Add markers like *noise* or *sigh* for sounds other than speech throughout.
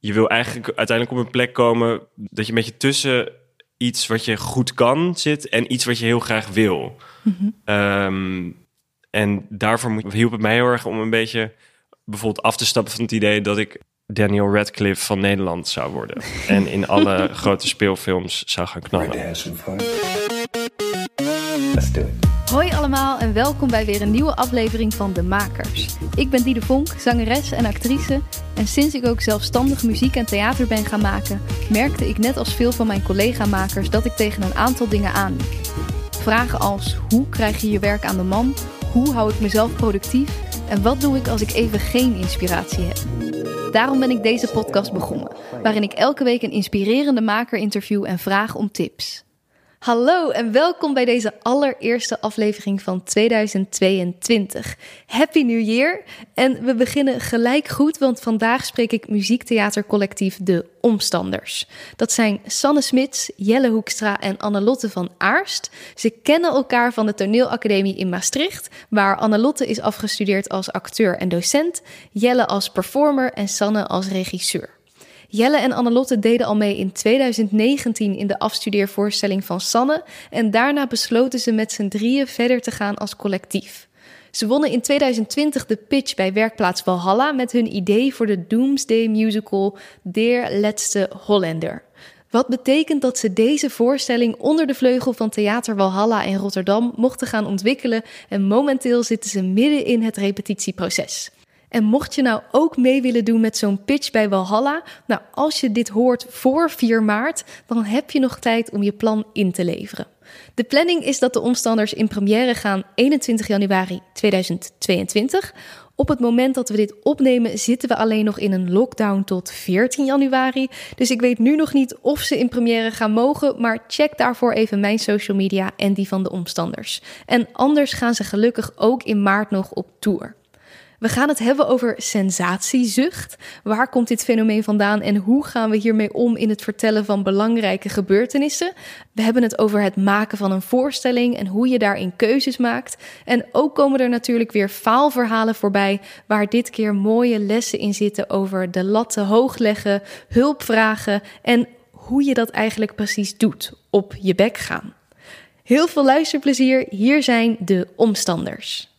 je wil eigenlijk uiteindelijk op een plek komen dat je een beetje tussen iets wat je goed kan zit en iets wat je heel graag wil. Ehm, en daarvoor moet, hielp het mij heel erg om een beetje bijvoorbeeld af te stappen van het idee dat ik Daniel Radcliffe van Nederland zou worden. *laughs* en in alle grote speelfilms zou gaan knallen. Let's do it. Hoi allemaal en welkom bij weer een nieuwe aflevering van De Makers. Ik ben Diede Vonk, zangeres en actrice. En sinds ik ook zelfstandig muziek en theater ben gaan maken, merkte ik net als veel van mijn collega-makers dat ik tegen een aantal dingen aanliep. Vragen als hoe krijg je je werk aan de man? Hoe hou ik mezelf productief? En wat doe ik als ik even geen inspiratie heb? Daarom ben ik deze podcast begonnen, waarin ik elke week een inspirerende maker interview en vraag om tips. Hallo en welkom bij deze allereerste aflevering van 2022. Happy New Year! En we beginnen gelijk goed, want vandaag spreek ik muziektheatercollectief De Omstanders. Dat zijn Sanne Smits, Jelle Hoekstra en Annelotte van Aarst. Ze kennen elkaar van de toneelacademie in Maastricht, waar Annelotte is afgestudeerd als acteur en docent, Jelle als performer en Sanne als regisseur. Jelle en Annelotte deden al mee in 2019 in de afstudeervoorstelling van Sanne en daarna besloten ze met z'n drieën verder te gaan als collectief. Ze wonnen in 2020 de pitch bij werkplaats Valhalla met hun idee voor de Doomsday musical Der Letzte Hollander. Wat betekent dat ze deze voorstelling onder de vleugel van Theater Walhalla in Rotterdam mochten gaan ontwikkelen en momenteel zitten ze midden in het repetitieproces. En mocht je nou ook mee willen doen met zo'n pitch bij Walhalla, nou als je dit hoort voor 4 maart, dan heb je nog tijd om je plan in te leveren. De planning is dat de omstanders in première gaan 21 januari 2022. Op het moment dat we dit opnemen zitten we alleen nog in een lockdown tot 14 januari. Dus ik weet nu nog niet of ze in première gaan mogen, maar check daarvoor even mijn social media en die van de omstanders. En anders gaan ze gelukkig ook in maart nog op tour. We gaan het hebben over sensatiezucht. Waar komt dit fenomeen vandaan en hoe gaan we hiermee om in het vertellen van belangrijke gebeurtenissen? We hebben het over het maken van een voorstelling en hoe je daarin keuzes maakt. En ook komen er natuurlijk weer faalverhalen voorbij, waar dit keer mooie lessen in zitten over de latten hoog leggen, hulp vragen en hoe je dat eigenlijk precies doet: op je bek gaan. Heel veel luisterplezier. Hier zijn de omstanders.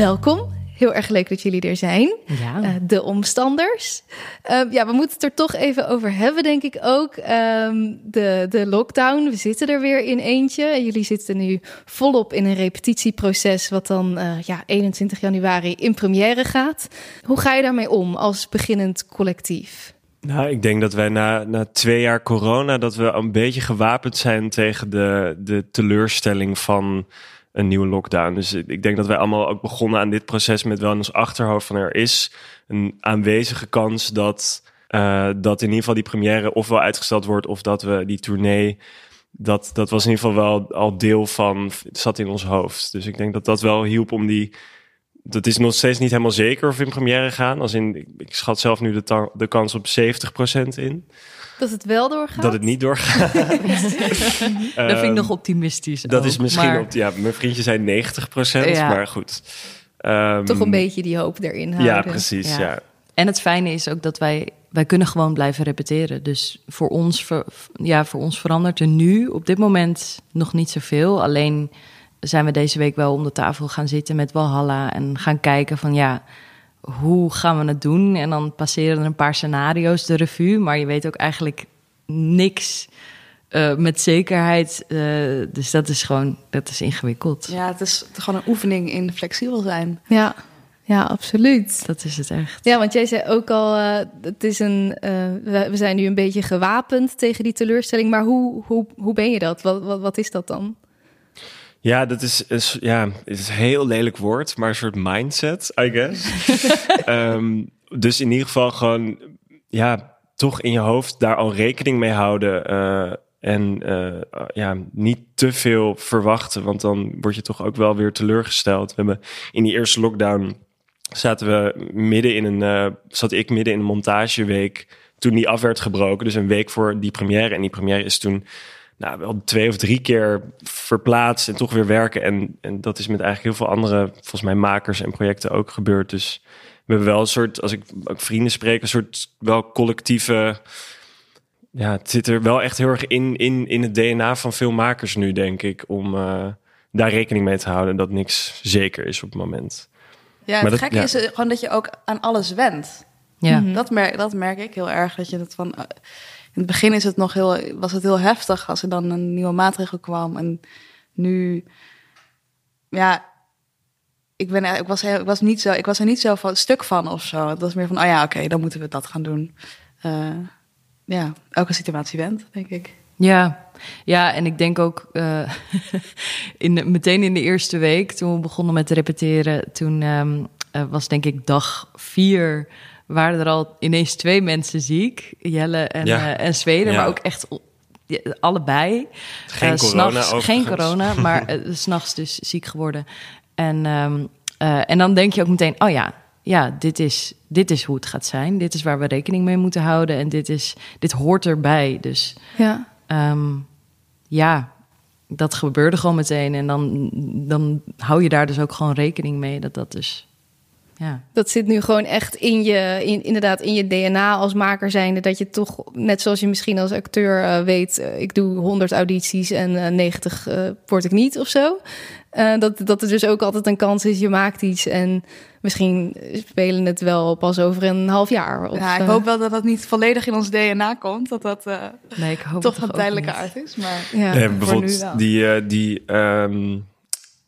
Welkom. Heel erg leuk dat jullie er zijn. Ja. Uh, de omstanders. Uh, ja, we moeten het er toch even over hebben, denk ik ook. Um, de, de lockdown, we zitten er weer in eentje. Jullie zitten nu volop in een repetitieproces, wat dan uh, ja, 21 januari in première gaat. Hoe ga je daarmee om als beginnend collectief? Nou, ik denk dat wij na, na twee jaar corona, dat we een beetje gewapend zijn tegen de, de teleurstelling van een nieuwe lockdown. Dus ik denk dat wij allemaal ook begonnen aan dit proces met wel in ons achterhoofd van er is een aanwezige kans dat, uh, dat in ieder geval die première ofwel uitgesteld wordt of dat we die tournee, dat, dat was in ieder geval wel al deel van, zat in ons hoofd. Dus ik denk dat dat wel hielp om die, dat is nog steeds niet helemaal zeker of we in première gaan. Als in, ik, ik schat zelf nu de, de kans op 70% in. Dat het wel doorgaat? Dat het niet doorgaat. *laughs* dat vind ik nog optimistisch. Dat ook, is misschien maar... op, ja, mijn vriendje zei 90 ja. maar goed. Um, Toch een beetje die hoop erin houden. Ja, precies, ja. ja. En het fijne is ook dat wij, wij kunnen gewoon blijven repeteren. Dus voor ons, ver, ja, voor ons verandert er nu op dit moment nog niet zoveel. Alleen zijn we deze week wel om de tafel gaan zitten met Walhalla en gaan kijken van ja hoe gaan we het doen? En dan passeren er een paar scenario's de revue, maar je weet ook eigenlijk niks uh, met zekerheid. Uh, dus dat is gewoon, dat is ingewikkeld. Ja, het is gewoon een oefening in flexibel zijn. Ja. Ja, absoluut. Dat is het echt. Ja, want jij zei ook al, uh, het is een, we, we, zijn nu een beetje gewapend tegen die teleurstelling. Maar hoe, hoe, hoe ben je dat? Wat, wat, wat is dat dan? Ja, dat is, is, ja, is een heel lelijk woord, maar een soort mindset, I guess. um, *laughs* dus in ieder geval gewoon, ja, toch in je hoofd daar al rekening mee houden. Uh, en uh, ja, niet te veel verwachten, want dan word je toch ook wel weer teleurgesteld. We hebben in die eerste lockdown zaten we midden in een, uh, zat ik midden in een montageweek toen die af werd gebroken. Dus een week voor die première. En die première is toen nou, wel twee of drie keer verplaatst en toch weer werken. En, en dat is met eigenlijk heel veel andere, volgens mij, makers en projecten ook gebeurd. Dus we hebben wel een soort, als ik ook vrienden spreek, een soort wel collectieve. Ja, het zit er wel echt heel erg in, in, in het DNA van veel makers nu, denk ik. Om uh, daar rekening mee te houden dat niks zeker is op het moment. Ja, het Maar dat- gekke ja. is eh, gewoon dat je ook aan alles wendt. Ja. Dat, merk, dat merk ik heel erg. Dat je dat van. eh, in het begin is het nog heel, was het heel heftig als er dan een nieuwe maatregel kwam. En nu, ja, ik, ben, ik, was, was niet zo, ik was er niet zo van, stuk van of zo. Het was meer van, oh ja, oké, dan moeten we dat gaan doen. Eh, ja, elke situatie went, denk ik. Ja, ja, en ik denk ook eh, *laughs* in meteen in de eerste week, toen we begonnen met repeteren, toen ehm, eh, was denk ik dag vier, waren er al ineens twee mensen ziek, Jelle en, Ja. eh, en Zweden, Ja. maar ook echt allebei. Geen Eh, corona s'nachts- Geen corona, *laughs* maar s s'nachts dus ziek geworden. En, ehm, eh, en dan denk je ook meteen, oh ja, ja dit, is, dit is hoe het gaat zijn. Dit is waar we rekening mee moeten houden en dit, is, dit hoort erbij. Dus Ja. Ehm, ja, dat gebeurde gewoon meteen. En dan, dan hou je daar dus ook gewoon rekening mee dat dat dus. Ja, Dat zit nu gewoon echt in je, in, inderdaad in je DNA als maker zijnde. Dat je toch, net zoals je misschien als acteur eh, weet, eh, ik doe 100 audities en eh, 90 eh, word ik niet of zo. Eh, dat, dat er dus ook altijd een kans is, je maakt iets en misschien spelen het wel pas over een half jaar. Of, ja, ik hoop wel dat dat niet volledig in ons DNA komt. Dat dat eh, nee, ik hoop toch een tijdelijke aard is. Maar ja. Nu bijvoorbeeld wel. die, die ehm,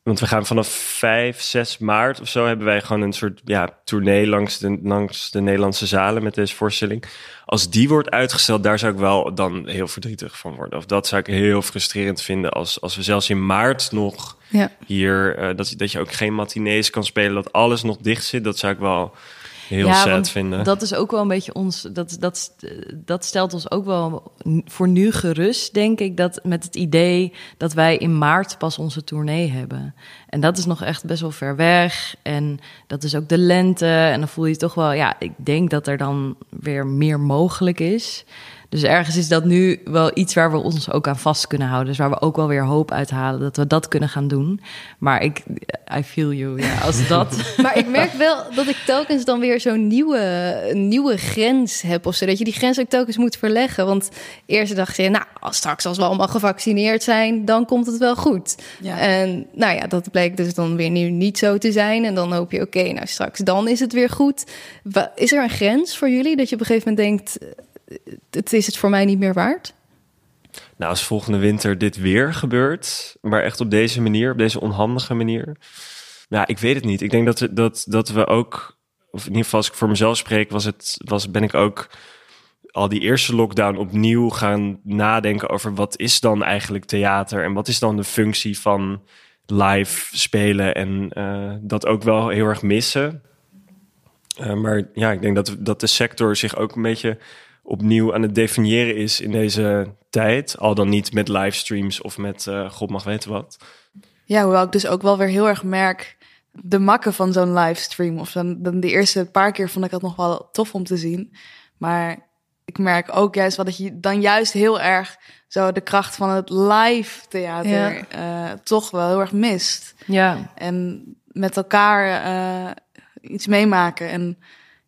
want we gaan vanaf 5, 6 maart of zo hebben wij gewoon een soort ja, tournee langs de, langs de Nederlandse zalen met deze voorstelling. Als die wordt uitgesteld, daar zou ik wel dan heel verdrietig van worden. Of dat zou ik heel frustrerend vinden als, als we zelfs in maart nog Ja. hier, eh, dat, dat je ook geen matinees kan spelen, dat alles nog dicht zit, dat zou ik wel heel Ja, sad vinden. Dat is ook wel een beetje ons. Dat, dat, dat stelt ons ook wel voor nu gerust, denk ik. Dat met het idee dat wij in maart pas onze tournee hebben. En dat is nog echt best wel ver weg. En dat is ook de lente. En dan voel je toch wel, ja, ik denk dat er dan weer meer mogelijk is. Dus ergens is dat nu wel iets waar we ons ook aan vast kunnen houden. Dus waar we ook wel weer hoop uithalen dat we dat kunnen gaan doen. Maar ik, I feel you. Ja, als *laughs* dat. Maar ik merk wel dat ik telkens dan weer zo'n nieuwe, nieuwe grens heb of zo. Dat je die grens ook telkens moet verleggen. Want eerst dacht je, nou, als straks als we allemaal gevaccineerd zijn, dan komt het wel goed. Ja. En nou ja, dat blijkt dus dan weer nu niet zo te zijn. En dan hoop je, oké, nou straks dan is het weer goed. Is er een grens voor jullie dat je op een gegeven moment denkt, het is het voor mij niet meer waard? Nou, als volgende winter dit weer gebeurt, maar echt op deze manier, op deze onhandige manier. Ja, ik weet het niet. Ik denk dat, dat, dat we ook, of in ieder geval als ik voor mezelf spreek, was het, was, ben ik ook al die eerste lockdown opnieuw gaan nadenken over wat is dan eigenlijk theater en wat is dan de functie van live spelen en eh, dat ook wel heel erg missen. Eh, maar ja, ik denk dat, dat de sector zich ook een beetje opnieuw aan het definiëren is in deze tijd. Al dan niet met livestreams of met eh, God mag weten wat. Ja, hoewel ik dus ook wel weer heel erg merk de makken van zo'n livestream. Of dan, dan de eerste paar keer vond ik dat nog wel tof om te zien. Maar ik merk ook juist wel dat je dan juist heel erg zo de kracht van het live theater Ja. eh, toch wel heel erg mist. Ja, En met elkaar eh, iets meemaken. En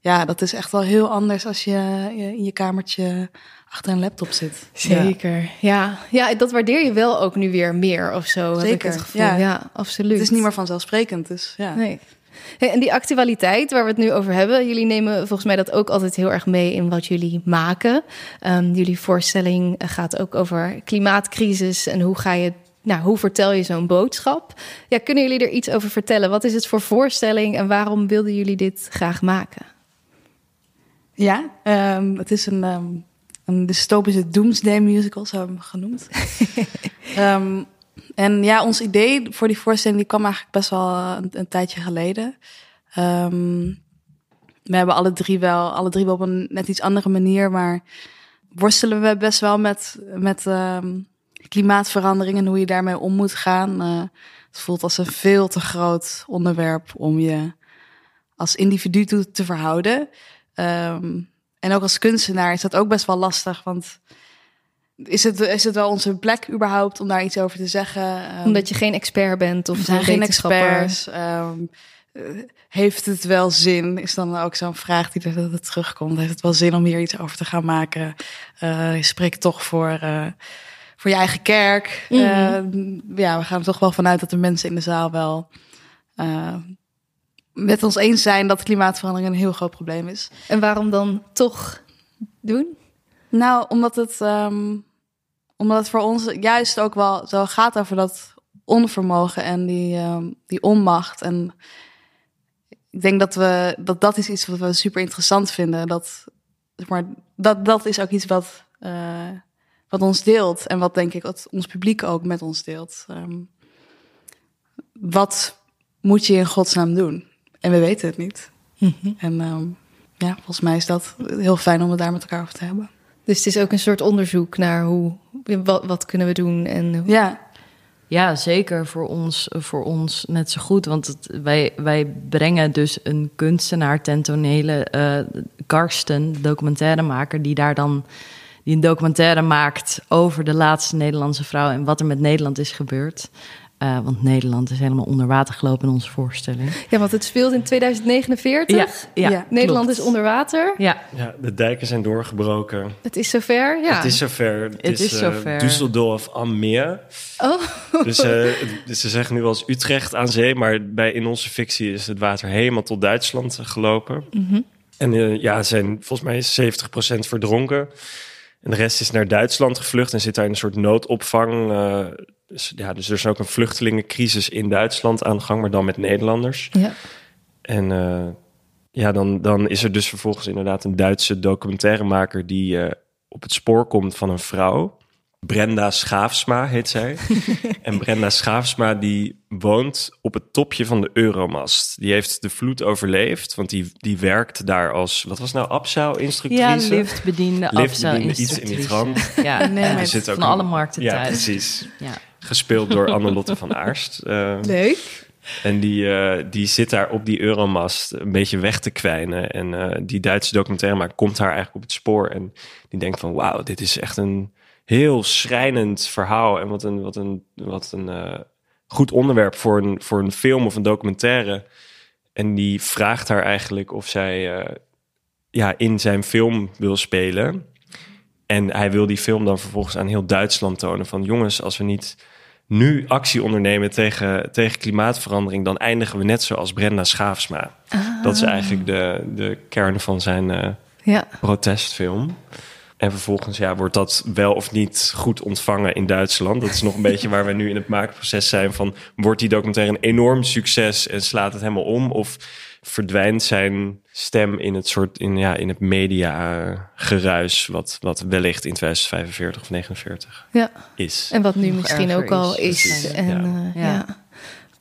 ja, dat is echt wel heel anders als je, in je kamertje achter een laptop zit. Zeker, ja. ja. dat waardeer je wel ook nu weer meer of zo, heb ik Zeker, het gevoel. Ja, ja. absoluut. Het is niet meer vanzelfsprekend, dus ja. Nee. Hey, en die actualiteit waar we het nu over hebben, jullie nemen volgens mij dat ook altijd heel erg mee in wat jullie maken. Ehm, jullie voorstelling gaat ook over klimaatcrisis en hoe ga je, nou, hoe vertel je zo'n boodschap? Ja, kunnen jullie er iets over vertellen? Wat is het voor voorstelling en waarom wilden jullie dit graag maken? Ja, ehm, het is een, ehm, een dystopische doomsday musical, zo hebben we hem genoemd. *laughs* Ehm, en ja, ons idee voor die voorstelling die kwam eigenlijk best wel eh, een, een tijdje geleden. We hebben alle drie wel, alle drie wel op een net iets andere manier, maar worstelen we best wel met, met klimaatverandering en hoe je daarmee om moet gaan. Eh, het voelt als een veel te groot onderwerp om je als individu toe te verhouden. Ehm, en ook als kunstenaar is dat ook best wel lastig, want is het, is het wel onze plek überhaupt om daar iets over te zeggen? Ehm, Omdat je geen expert bent of zijn geen experts. ehm, eh, heeft het wel zin? Is dan ook zo'n vraag die er dat het terugkomt. Heeft het wel zin om hier iets over te gaan maken? Eh, je spreekt toch voor, eh, voor je eigen kerk. Mhm. Ja, we gaan er toch wel vanuit dat de mensen in de zaal wel eh, met ons eens zijn dat klimaatverandering een heel groot probleem is. En waarom dan toch doen? Nou, omdat het, ehm, omdat het voor ons juist ook wel zo gaat over dat onvermogen en die, ehm, die onmacht. En ik denk dat we dat dat is iets wat we super interessant vinden. Dat, zeg maar, dat, dat is ook iets wat, eh, wat ons deelt. En wat denk ik wat ons publiek ook met ons deelt. Ehm, wat moet je in godsnaam doen? En we weten het niet. En ehm, ja, volgens mij is dat heel fijn om het daar met elkaar over te hebben. Dus het is ook een soort onderzoek naar hoe, wat, wat kunnen we doen en hoe- Ja, Ja, zeker voor ons, voor ons net zo goed. Want het- wij, wij brengen dus een kunstenaar ten tonele, eh Karsten, de documentairemaker, die daar dan die een documentaire maakt over de laatste Nederlandse vrouw en wat er met Nederland is gebeurd. Eh, want Nederland is helemaal onder water gelopen in onze voorstelling. Ja, want het speelt in 2049. Ja, ja, Ja, Nederland klopt. is onder water. Ja, Ja, de dijken zijn doorgebroken. Het is zover. Ja. Het is zover. Het, Het is eh, zover. Düsseldorf am Meer. Oh, Dus, eh, dus ze zeggen nu wel eens Utrecht aan zee, maar bij, in onze fictie is het water helemaal tot Duitsland gelopen. En eh, ja, zijn volgens mij is 70% verdronken. En de rest is naar Duitsland gevlucht en zit daar in een soort noodopvang. eh, dus, ja, dus er is ook een vluchtelingencrisis in Duitsland aan de gang, maar dan met Nederlanders. ja. En eh, ja, dan, dan is er dus vervolgens inderdaad een Duitse documentairemaker die eh, op het spoor komt van een vrouw. Brenda Schaafsma heet zij. *laughs* en Brenda Schaafsma die woont op het topje van de Euromast. Die heeft de vloed overleefd, want die, die werkt daar als, wat was nou, ja Absau-instructrice? liftbediende, Liftbediende, iets in die afzaalinstructrice. Ja, Nee, ja, maar zit ook van een- alle markten Ja, thuis. precies. Ja. Gespeeld door Annelotte van Aarst. *laughs* Eh, Leuk. En die, eh, die zit daar op die Euromast een beetje weg te kwijnen. En eh, die Duitse documentairemaker komt haar eigenlijk op het spoor. En die denkt van wauw, dit is echt een heel schrijnend verhaal. En wat een, wat een, wat een eh, goed onderwerp voor een, voor een film of een documentaire. En die vraagt haar eigenlijk of zij eh, ja, in zijn film wil spelen. En hij wil die film dan vervolgens aan heel Duitsland tonen. Van jongens, als we niet nu actie ondernemen tegen, tegen klimaatverandering, dan eindigen we net zoals Brenda Schaafsma. Dat is eigenlijk de, de kern van zijn eh, Ja. protestfilm. En vervolgens ja, wordt dat wel of niet goed ontvangen in Duitsland. Dat is nog een *laughs* beetje waar we nu in het maakproces zijn van... wordt die documentaire een enorm succes en slaat het helemaal om? Of verdwijnt zijn stem in het soort in, ja, in het media geruis... Wat, wat wellicht in 2045 of 49 ja. is. En wat nu misschien ook al is, is. precies. En, Ja. eh, ja. Ja.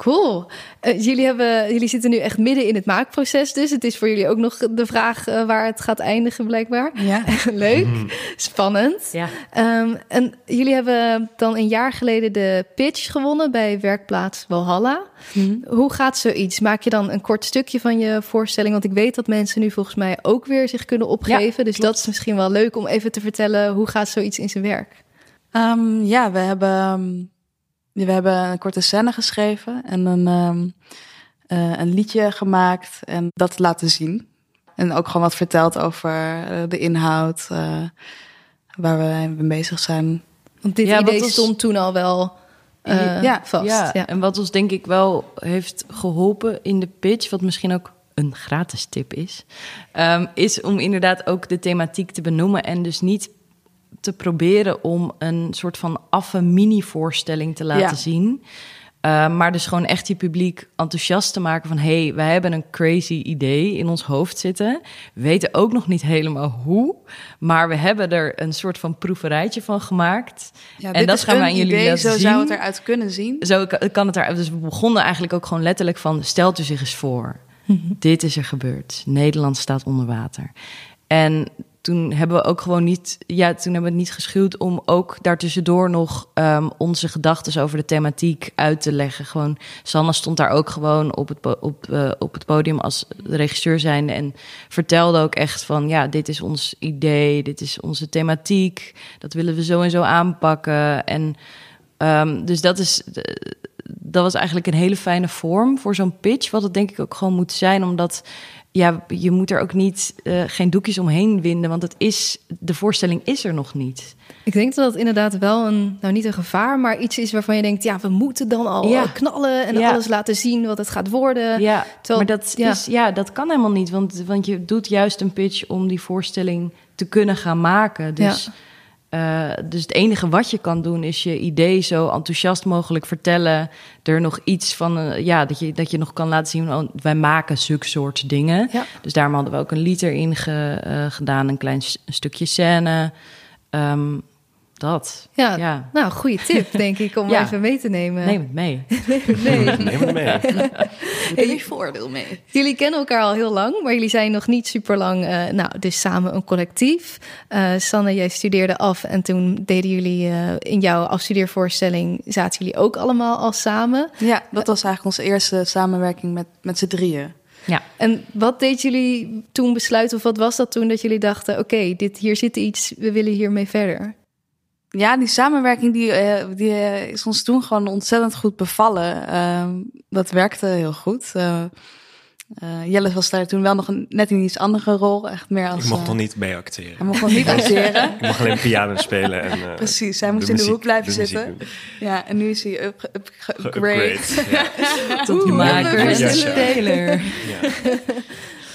Cool. Eh, jullie, hebben, jullie zitten nu echt midden in het maakproces, dus het is voor jullie ook nog de vraag eh, waar het gaat eindigen, blijkbaar. ja. *laughs* Leuk, spannend. Ja. Ehm, en jullie hebben dan een jaar geleden de pitch gewonnen bij Werkplaats Walhalla. Hoe gaat zoiets? Maak je dan een kort stukje van je voorstelling? Want ik weet dat mensen nu volgens mij ook weer zich kunnen opgeven. dus dat is misschien wel leuk om even te vertellen hoe gaat zoiets in zijn werk? Ehm, ja, we hebben, ehm, we hebben een korte scène geschreven en een, ehm, eh, een liedje gemaakt en dat laten zien. En ook gewoon wat verteld over eh, de inhoud, eh, waar we mee bezig zijn. Want dit Ja, idee stond toen al wel eh, Ja, vast. Ja, Ja. en wat ons denk ik wel heeft geholpen in de pitch, wat misschien ook een gratis tip is, ehm, is om inderdaad ook de thematiek te benoemen en dus niet te proberen om een soort van affe mini-voorstelling te laten Ja. zien. Uh, maar dus gewoon echt je publiek enthousiast te maken van... hé, hey, wij hebben een crazy idee in ons hoofd zitten. We weten ook nog niet helemaal hoe... maar we hebben er een soort van proeverijtje van gemaakt. Ja, en dat gaan we een aan jullie idee, laten zo zien. zou het eruit kunnen zien. Zo kan- het daar. Dus we begonnen eigenlijk ook gewoon letterlijk van: stelt u zich eens voor. Dit is er gebeurd. Nederland staat onder water. En toen hebben we ook gewoon niet, ja, toen hebben we het niet geschuwd om ook daartussendoor nog um, onze gedachten over de thematiek uit te leggen. Gewoon, Sanne stond daar ook gewoon op het, op, uh, op het podium als regisseur zijnde en vertelde ook echt van, ja, dit is ons idee, dit is onze thematiek, dat willen we zo en zo aanpakken. En um, dus dat is, dat was eigenlijk een hele fijne vorm voor zo'n pitch. Wat het denk ik ook gewoon moet zijn, omdat ja, je moet er ook niet uh, geen doekjes omheen winden, want het is, de voorstelling is er nog niet. Ik denk dat het inderdaad wel een, nou niet een gevaar, maar iets is waarvan je denkt, ja, we moeten dan al ja. knallen en alles laten zien wat het gaat worden. Ja, Terwijl, maar dat, Is, ja, dat kan helemaal niet, want, want je doet juist een pitch om die voorstelling te kunnen gaan maken. Dus uh, dus het enige wat je kan doen is je idee zo enthousiast mogelijk vertellen. Er nog iets van, uh, ja, dat je, dat je nog kan laten zien. Oh, wij maken zulke soort dingen. Ja. Dus daarom hadden we ook een lied erin ge, uh, gedaan, een klein stukje scène. Um, dat. Ja, ja. nou, goede tip, denk ik, om *laughs* even mee te nemen. *laughs* Neem het mee. Neem het mee. Neem het mee. *laughs* Neem je voordeel mee. Jullie kennen elkaar al heel lang, maar jullie zijn nog niet super lang, uh, nou, dus samen een collectief. Uh, Sanne, jij studeerde af en toen deden jullie uh, in jouw afstudeervoorstelling, zaten jullie ook allemaal al samen. Ja, dat was eigenlijk onze eerste samenwerking met, met z'n drieën. Ja. En wat deed jullie toen besluiten, of wat was dat toen dat jullie dachten: oké, okay, dit hier zit iets, we willen hiermee verder? Ja, die samenwerking die, uh, die uh, is ons toen gewoon ontzettend goed bevallen. Uh, dat werkte heel goed. Uh, Jelle was daar toen wel nog een, net in iets andere rol. Echt meer als, ik mocht nog niet mee acteren. Hij mocht nog niet acteren. ik mocht alleen piano spelen. En, Precies, hij moest in de hoek blijven zitten. Ja, en nu is hij up, up, upgrade. Ja. *laughs* Tot maker en speler. Ja.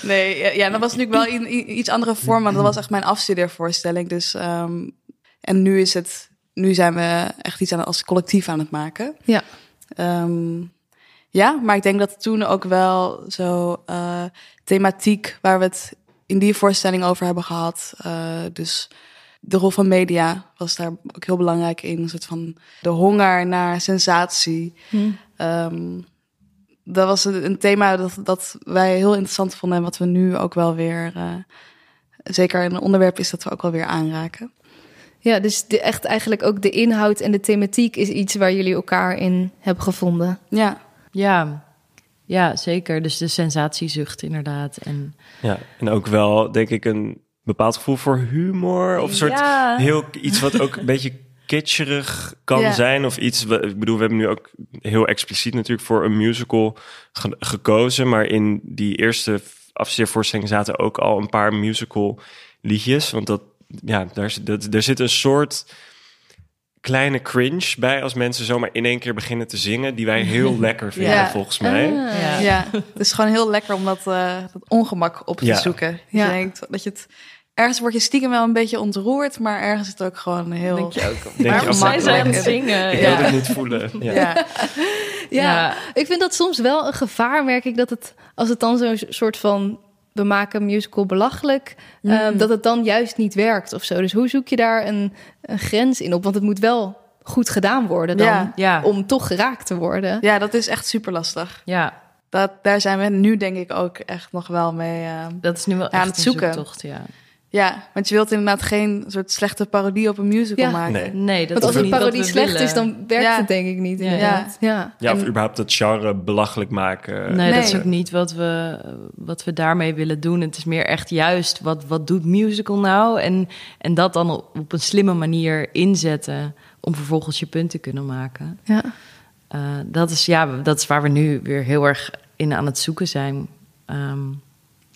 Nee, ja, dat was natuurlijk wel in, iets andere vorm, maar dat was echt mijn afstudeervoorstelling. Dus um, en nu is het, nu zijn we echt iets aan, als collectief aan het maken. Ja. Um, ja, maar ik denk dat toen ook wel zo uh, thematiek waar we het in die voorstelling over hebben gehad. Uh, dus de rol van media was daar ook heel belangrijk in. Een soort van de honger naar sensatie. Hm. Um, dat was een, thema dat, dat wij heel interessant vonden en wat we nu ook wel weer, uh, zeker een onderwerp is dat we ook wel weer aanraken. Ja, dus de, echt eigenlijk ook de inhoud en de thematiek is iets waar jullie elkaar in hebben gevonden. Ja, ja. Ja, zeker. Dus de sensatiezucht inderdaad. En... Ja, en ook wel, denk ik, een bepaald gevoel voor humor. Of een soort heel iets wat ook een beetje kitscherig kan zijn. Of iets, ik bedoel, we hebben nu ook heel expliciet natuurlijk voor een musical gekozen. Maar in die eerste afstudeervoorstelling zaten ook al een paar musical liedjes. Want dat ja, daar, dat, er zit een soort kleine cringe bij als mensen zomaar in één keer beginnen te zingen, die wij heel *laughs* lekker vinden, volgens mij. Ah. ja. ja, het is gewoon heel lekker om dat, uh, dat ongemak op te ja. zoeken. Je denkt dat je het ergens word je stiekem wel een beetje ontroerd, maar ergens is het ook gewoon heel. Denk je ook. Denk zijn ze aan het zingen? Ik ja. wil het niet voelen. *laughs* Ja. Ja. ja. ik vind dat soms wel een gevaar, merk ik, dat het als het dan zo'n soort van we maken musical belachelijk, ehm, mm. dat het dan juist niet werkt of zo. Dus hoe zoek je daar een, een grens in op? Want het moet wel goed gedaan worden dan, ja. om toch geraakt te worden. Ja, dat is echt super lastig. Ja. Dat, daar zijn we nu denk ik ook echt nog wel mee uh, Dat is nu wel aan het zoeken. Zoektocht, ja. Ja, want je wilt inderdaad geen soort slechte parodie op een musical ja. maken. Nee, nee dat want als een parodie slecht is, dan werkt ja. het denk ik niet. Ja, ja. ja. ja of überhaupt het genre belachelijk maken. Nee, nee, dat is ook niet wat we, wat we daarmee willen doen. Het is meer echt juist, wat, wat doet musical nou? En, en dat dan op een slimme manier inzetten om vervolgens je punt te kunnen maken. Ja. Uh, dat, is, ja, dat is waar we nu weer heel erg in aan het zoeken zijn. Um,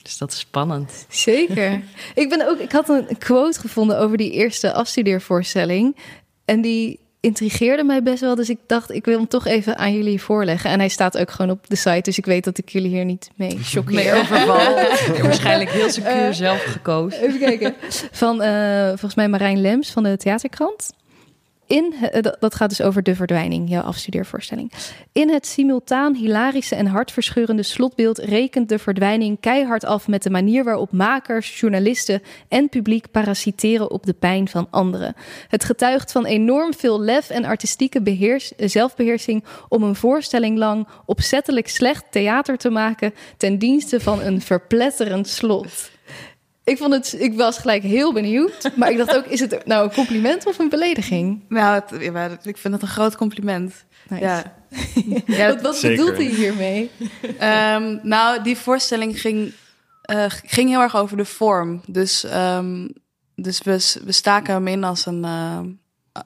dus dat is spannend. Zeker. *laughs* ik, ben ook, ik had een quote gevonden over die eerste afstudeervoorstelling. En die intrigeerde mij best wel. Dus ik dacht, ik wil hem toch even aan jullie voorleggen. En hij staat ook gewoon op de site. Dus ik weet dat ik jullie hier niet mee *laughs* choqueer. Overval. waarschijnlijk heel secuur uh, zelf gekozen. Even kijken. Van uh, volgens mij Marijn Lems van de Theaterkrant in, eh, dat gaat dus over de verdwijning, jouw afstudeervoorstelling. In het simultaan hilarische en hartverscheurende slotbeeld rekent de verdwijning keihard af met de manier waarop makers, journalisten en publiek parasiteren op de pijn van anderen. Het getuigt van enorm veel lef en artistieke beheers, zelfbeheersing om een voorstelling lang opzettelijk slecht theater te maken ten dienste van een verpletterend slot. Ik, vond het, ik was gelijk heel benieuwd. Maar ik dacht ook, is het nou een compliment of een belediging? Nou, het, ik vind het een groot compliment. Nice. Ja. *laughs* ja wat, wat bedoelt hij hiermee? Um, nou, die voorstelling ging, uh, ging heel erg over de vorm. Dus, um, dus we, we staken hem in als een, uh,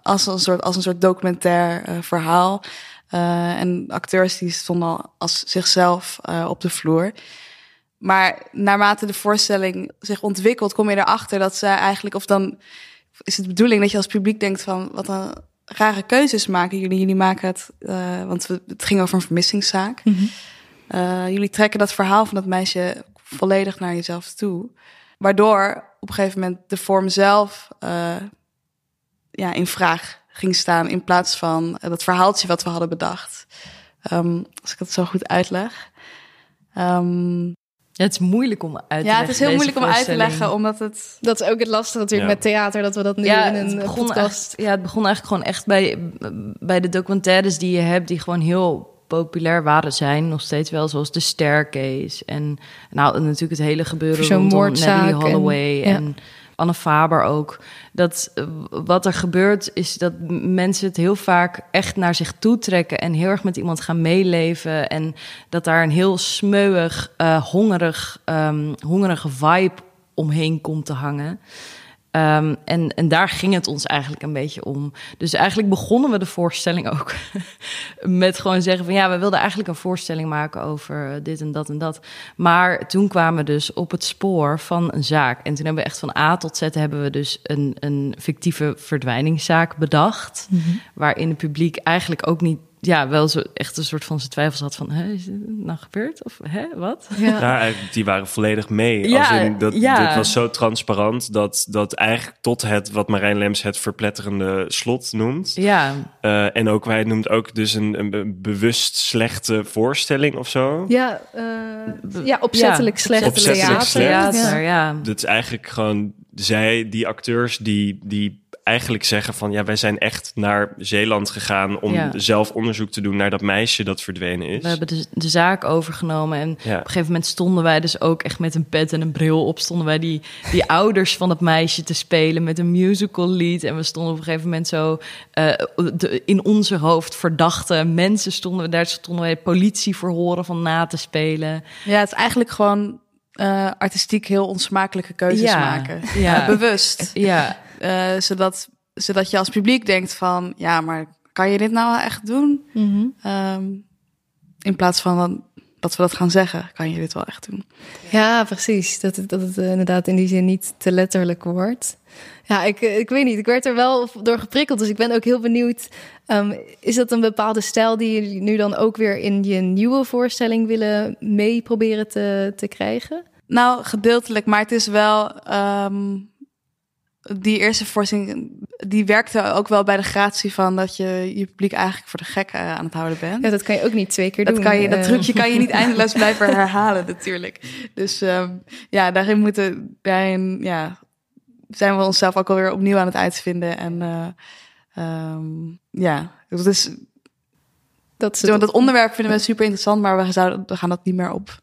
als een, soort, als een soort documentair uh, verhaal. Uh, en acteurs die stonden al als zichzelf uh, op de vloer. Maar naarmate de voorstelling zich ontwikkelt, kom je erachter dat ze eigenlijk, of dan is het de bedoeling dat je als publiek denkt van wat een rare keuzes maken jullie. Jullie maken het, uh, want het ging over een vermissingszaak. Mm -hmm. jullie trekken dat verhaal van dat meisje volledig naar jezelf toe. Waardoor op een gegeven moment de vorm zelf ja, in vraag ging staan in plaats van dat verhaaltje wat we hadden bedacht. Um, als ik het zo goed uitleg. Um, ja, het is moeilijk om uit te leggen. Ja, het is heel moeilijk om uit te leggen, omdat het... Dat is ook het lastige natuurlijk ja. met theater, dat we dat nu ja, in een podcast... Echt, ja, het begon eigenlijk gewoon echt bij, bij de documentaires die je hebt... die gewoon heel populair waren zijn, nog steeds wel, zoals The Staircase. En nou, natuurlijk het hele gebeuren Zo'n moordzaak Nellie Holloway en, en Anne Faber ook. Dat uh, wat er gebeurt is dat mensen het heel vaak echt naar zich toe trekken en heel erg met iemand gaan meeleven. En dat daar een heel smeuig, uh, hongerig, um, hongerige vibe omheen komt te hangen. Um, en, en daar ging het ons eigenlijk een beetje om. Dus eigenlijk begonnen we de voorstelling ook *laughs* met gewoon zeggen van ja, we wilden eigenlijk een voorstelling maken over dit en dat en dat. Maar toen kwamen we dus op het spoor van een zaak. En toen hebben we echt van A tot Z hebben we dus een, een fictieve verdwijningszaak bedacht. Mm -hmm. Waarin het publiek eigenlijk ook niet ja, wel zo echt een soort van zijn twijfels had van, hè, is dit nou gebeurd? Of hè, wat? Ja, ja die waren volledig mee. Ja, Als in, dat, ja. Dit was zo transparant dat, dat eigenlijk tot het, wat Marijn Lems het verpletterende slot noemt. Ja. Uh, en ook, wij noemt ook dus een, een bewust slechte voorstelling of zo. Ja, uh, ja opzettelijk slecht opzettelijk theater. Slecht. theater ja. Dat is eigenlijk gewoon, zij, die acteurs die... die eigenlijk zeggen van ja, wij zijn echt naar Zeeland gegaan om ja. zelf onderzoek te doen naar dat meisje dat verdwenen is. We hebben de, de zaak overgenomen en ja. op een gegeven moment stonden wij dus ook echt met een pet en een bril op, stonden wij die, die *laughs* ouders van het meisje te spelen met een musical lied en we stonden op een gegeven moment zo uh, de, in onze hoofd verdachte mensen stonden daar stonden wij politieverhoren van na te spelen. Ja, het is eigenlijk gewoon uh, artistiek heel onsmakelijke keuzes ja, maken. Ja. *laughs* Bewust. Ja. Uh, zodat, zodat je als publiek denkt van... ja, maar kan je dit nou echt doen? Mm -hmm. um, in plaats van dan, dat we dat gaan zeggen, kan je dit wel echt doen. Ja, precies. Dat het, dat het inderdaad in die zin niet te letterlijk wordt. Ja, ik, ik weet niet. Ik werd er wel door geprikkeld. Dus ik ben ook heel benieuwd. Um, is dat een bepaalde stijl die jullie nu dan ook weer in je nieuwe voorstelling willen mee proberen te, te krijgen? Nou, gedeeltelijk. Maar het is wel. Um, die eerste voorstelling, die werkte ook wel bij de gratie van dat je je publiek eigenlijk voor de gek aan het houden bent. Ja, dat kan je ook niet twee keer dat doen. Kan je, dat trucje kan je niet *laughs* eindeloos blijven herhalen natuurlijk. Dus um, ja, daarin moeten, daarin ja, zijn we onszelf ook alweer opnieuw aan het uitvinden. En uh, um, ja, dus dat, het... dat onderwerp vinden we super interessant, maar we, zouden, we gaan dat niet meer op,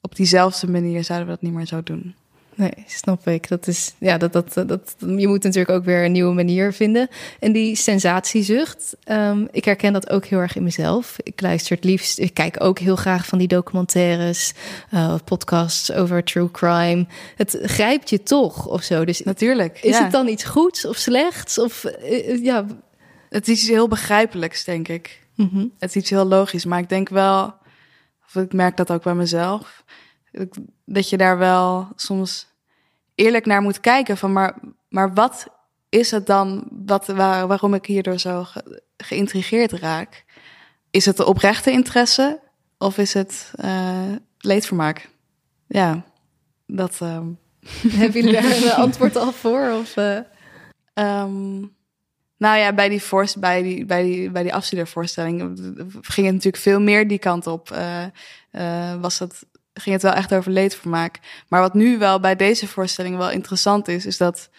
op diezelfde manier, zouden we dat niet meer zo doen. Nee, snap ik. Dat is, ja, dat, dat, dat, je moet natuurlijk ook weer een nieuwe manier vinden. En die sensatiezucht, um, ik herken dat ook heel erg in mezelf. Ik luister het liefst, ik kijk ook heel graag van die documentaires, uh, podcasts over true crime. Het grijpt je toch of zo. Dus natuurlijk. Is ja. het dan iets goeds of slechts? Of uh, ja. Het is iets heel begrijpelijks, denk ik. Mm -hmm. Het is iets heel logisch. Maar ik denk wel, of ik merk dat ook bij mezelf dat je daar wel soms eerlijk naar moet kijken van maar, maar wat is het dan wat, waar, waarom ik hierdoor zo ge, geïntrigeerd raak? Is het de oprechte interesse of is het uh, leedvermaak? Ja, dat. Um... *laughs* Hebben jullie daar een *laughs* antwoord al voor? Of, uh... um, nou ja, bij die, voorst bij die, bij die, bij die afstudeervoorstelling ging het natuurlijk veel meer die kant op. Uh, uh, was het ging het wel echt over leedvermaak. Maar wat nu wel bij deze voorstelling wel interessant is, is dat.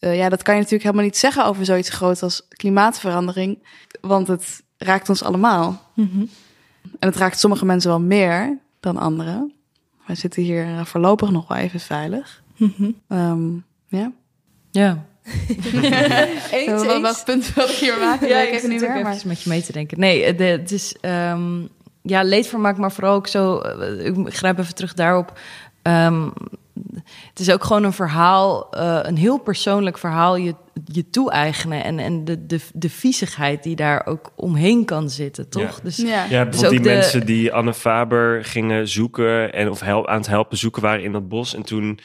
Uh, ja, dat kan je natuurlijk helemaal niet zeggen over zoiets groot als klimaatverandering. Want het raakt ons allemaal. Mm -hmm. En het raakt sommige mensen wel meer dan anderen. We zitten hier voorlopig nog wel even veilig. Mm -hmm. um, ja. Ja. *laughs* eens, wat, wat punt wil ik hier maken? Ja, ik ik even niet zit meer. ook Maar... even met je mee te denken. Nee, de, het is... Um, ja, leedvermaak, maar vooral ook zo. Ik grijp even terug daarop. Um, het is ook gewoon een verhaal, uh, een heel persoonlijk verhaal, je, je toe-eigenen. En, en de, de, de viezigheid die daar ook omheen kan zitten, toch? Ja. Dus, Ja. Ja, Dus die de- mensen die Anne Faber gingen zoeken en of help, aan het helpen zoeken waren in dat bos. En toen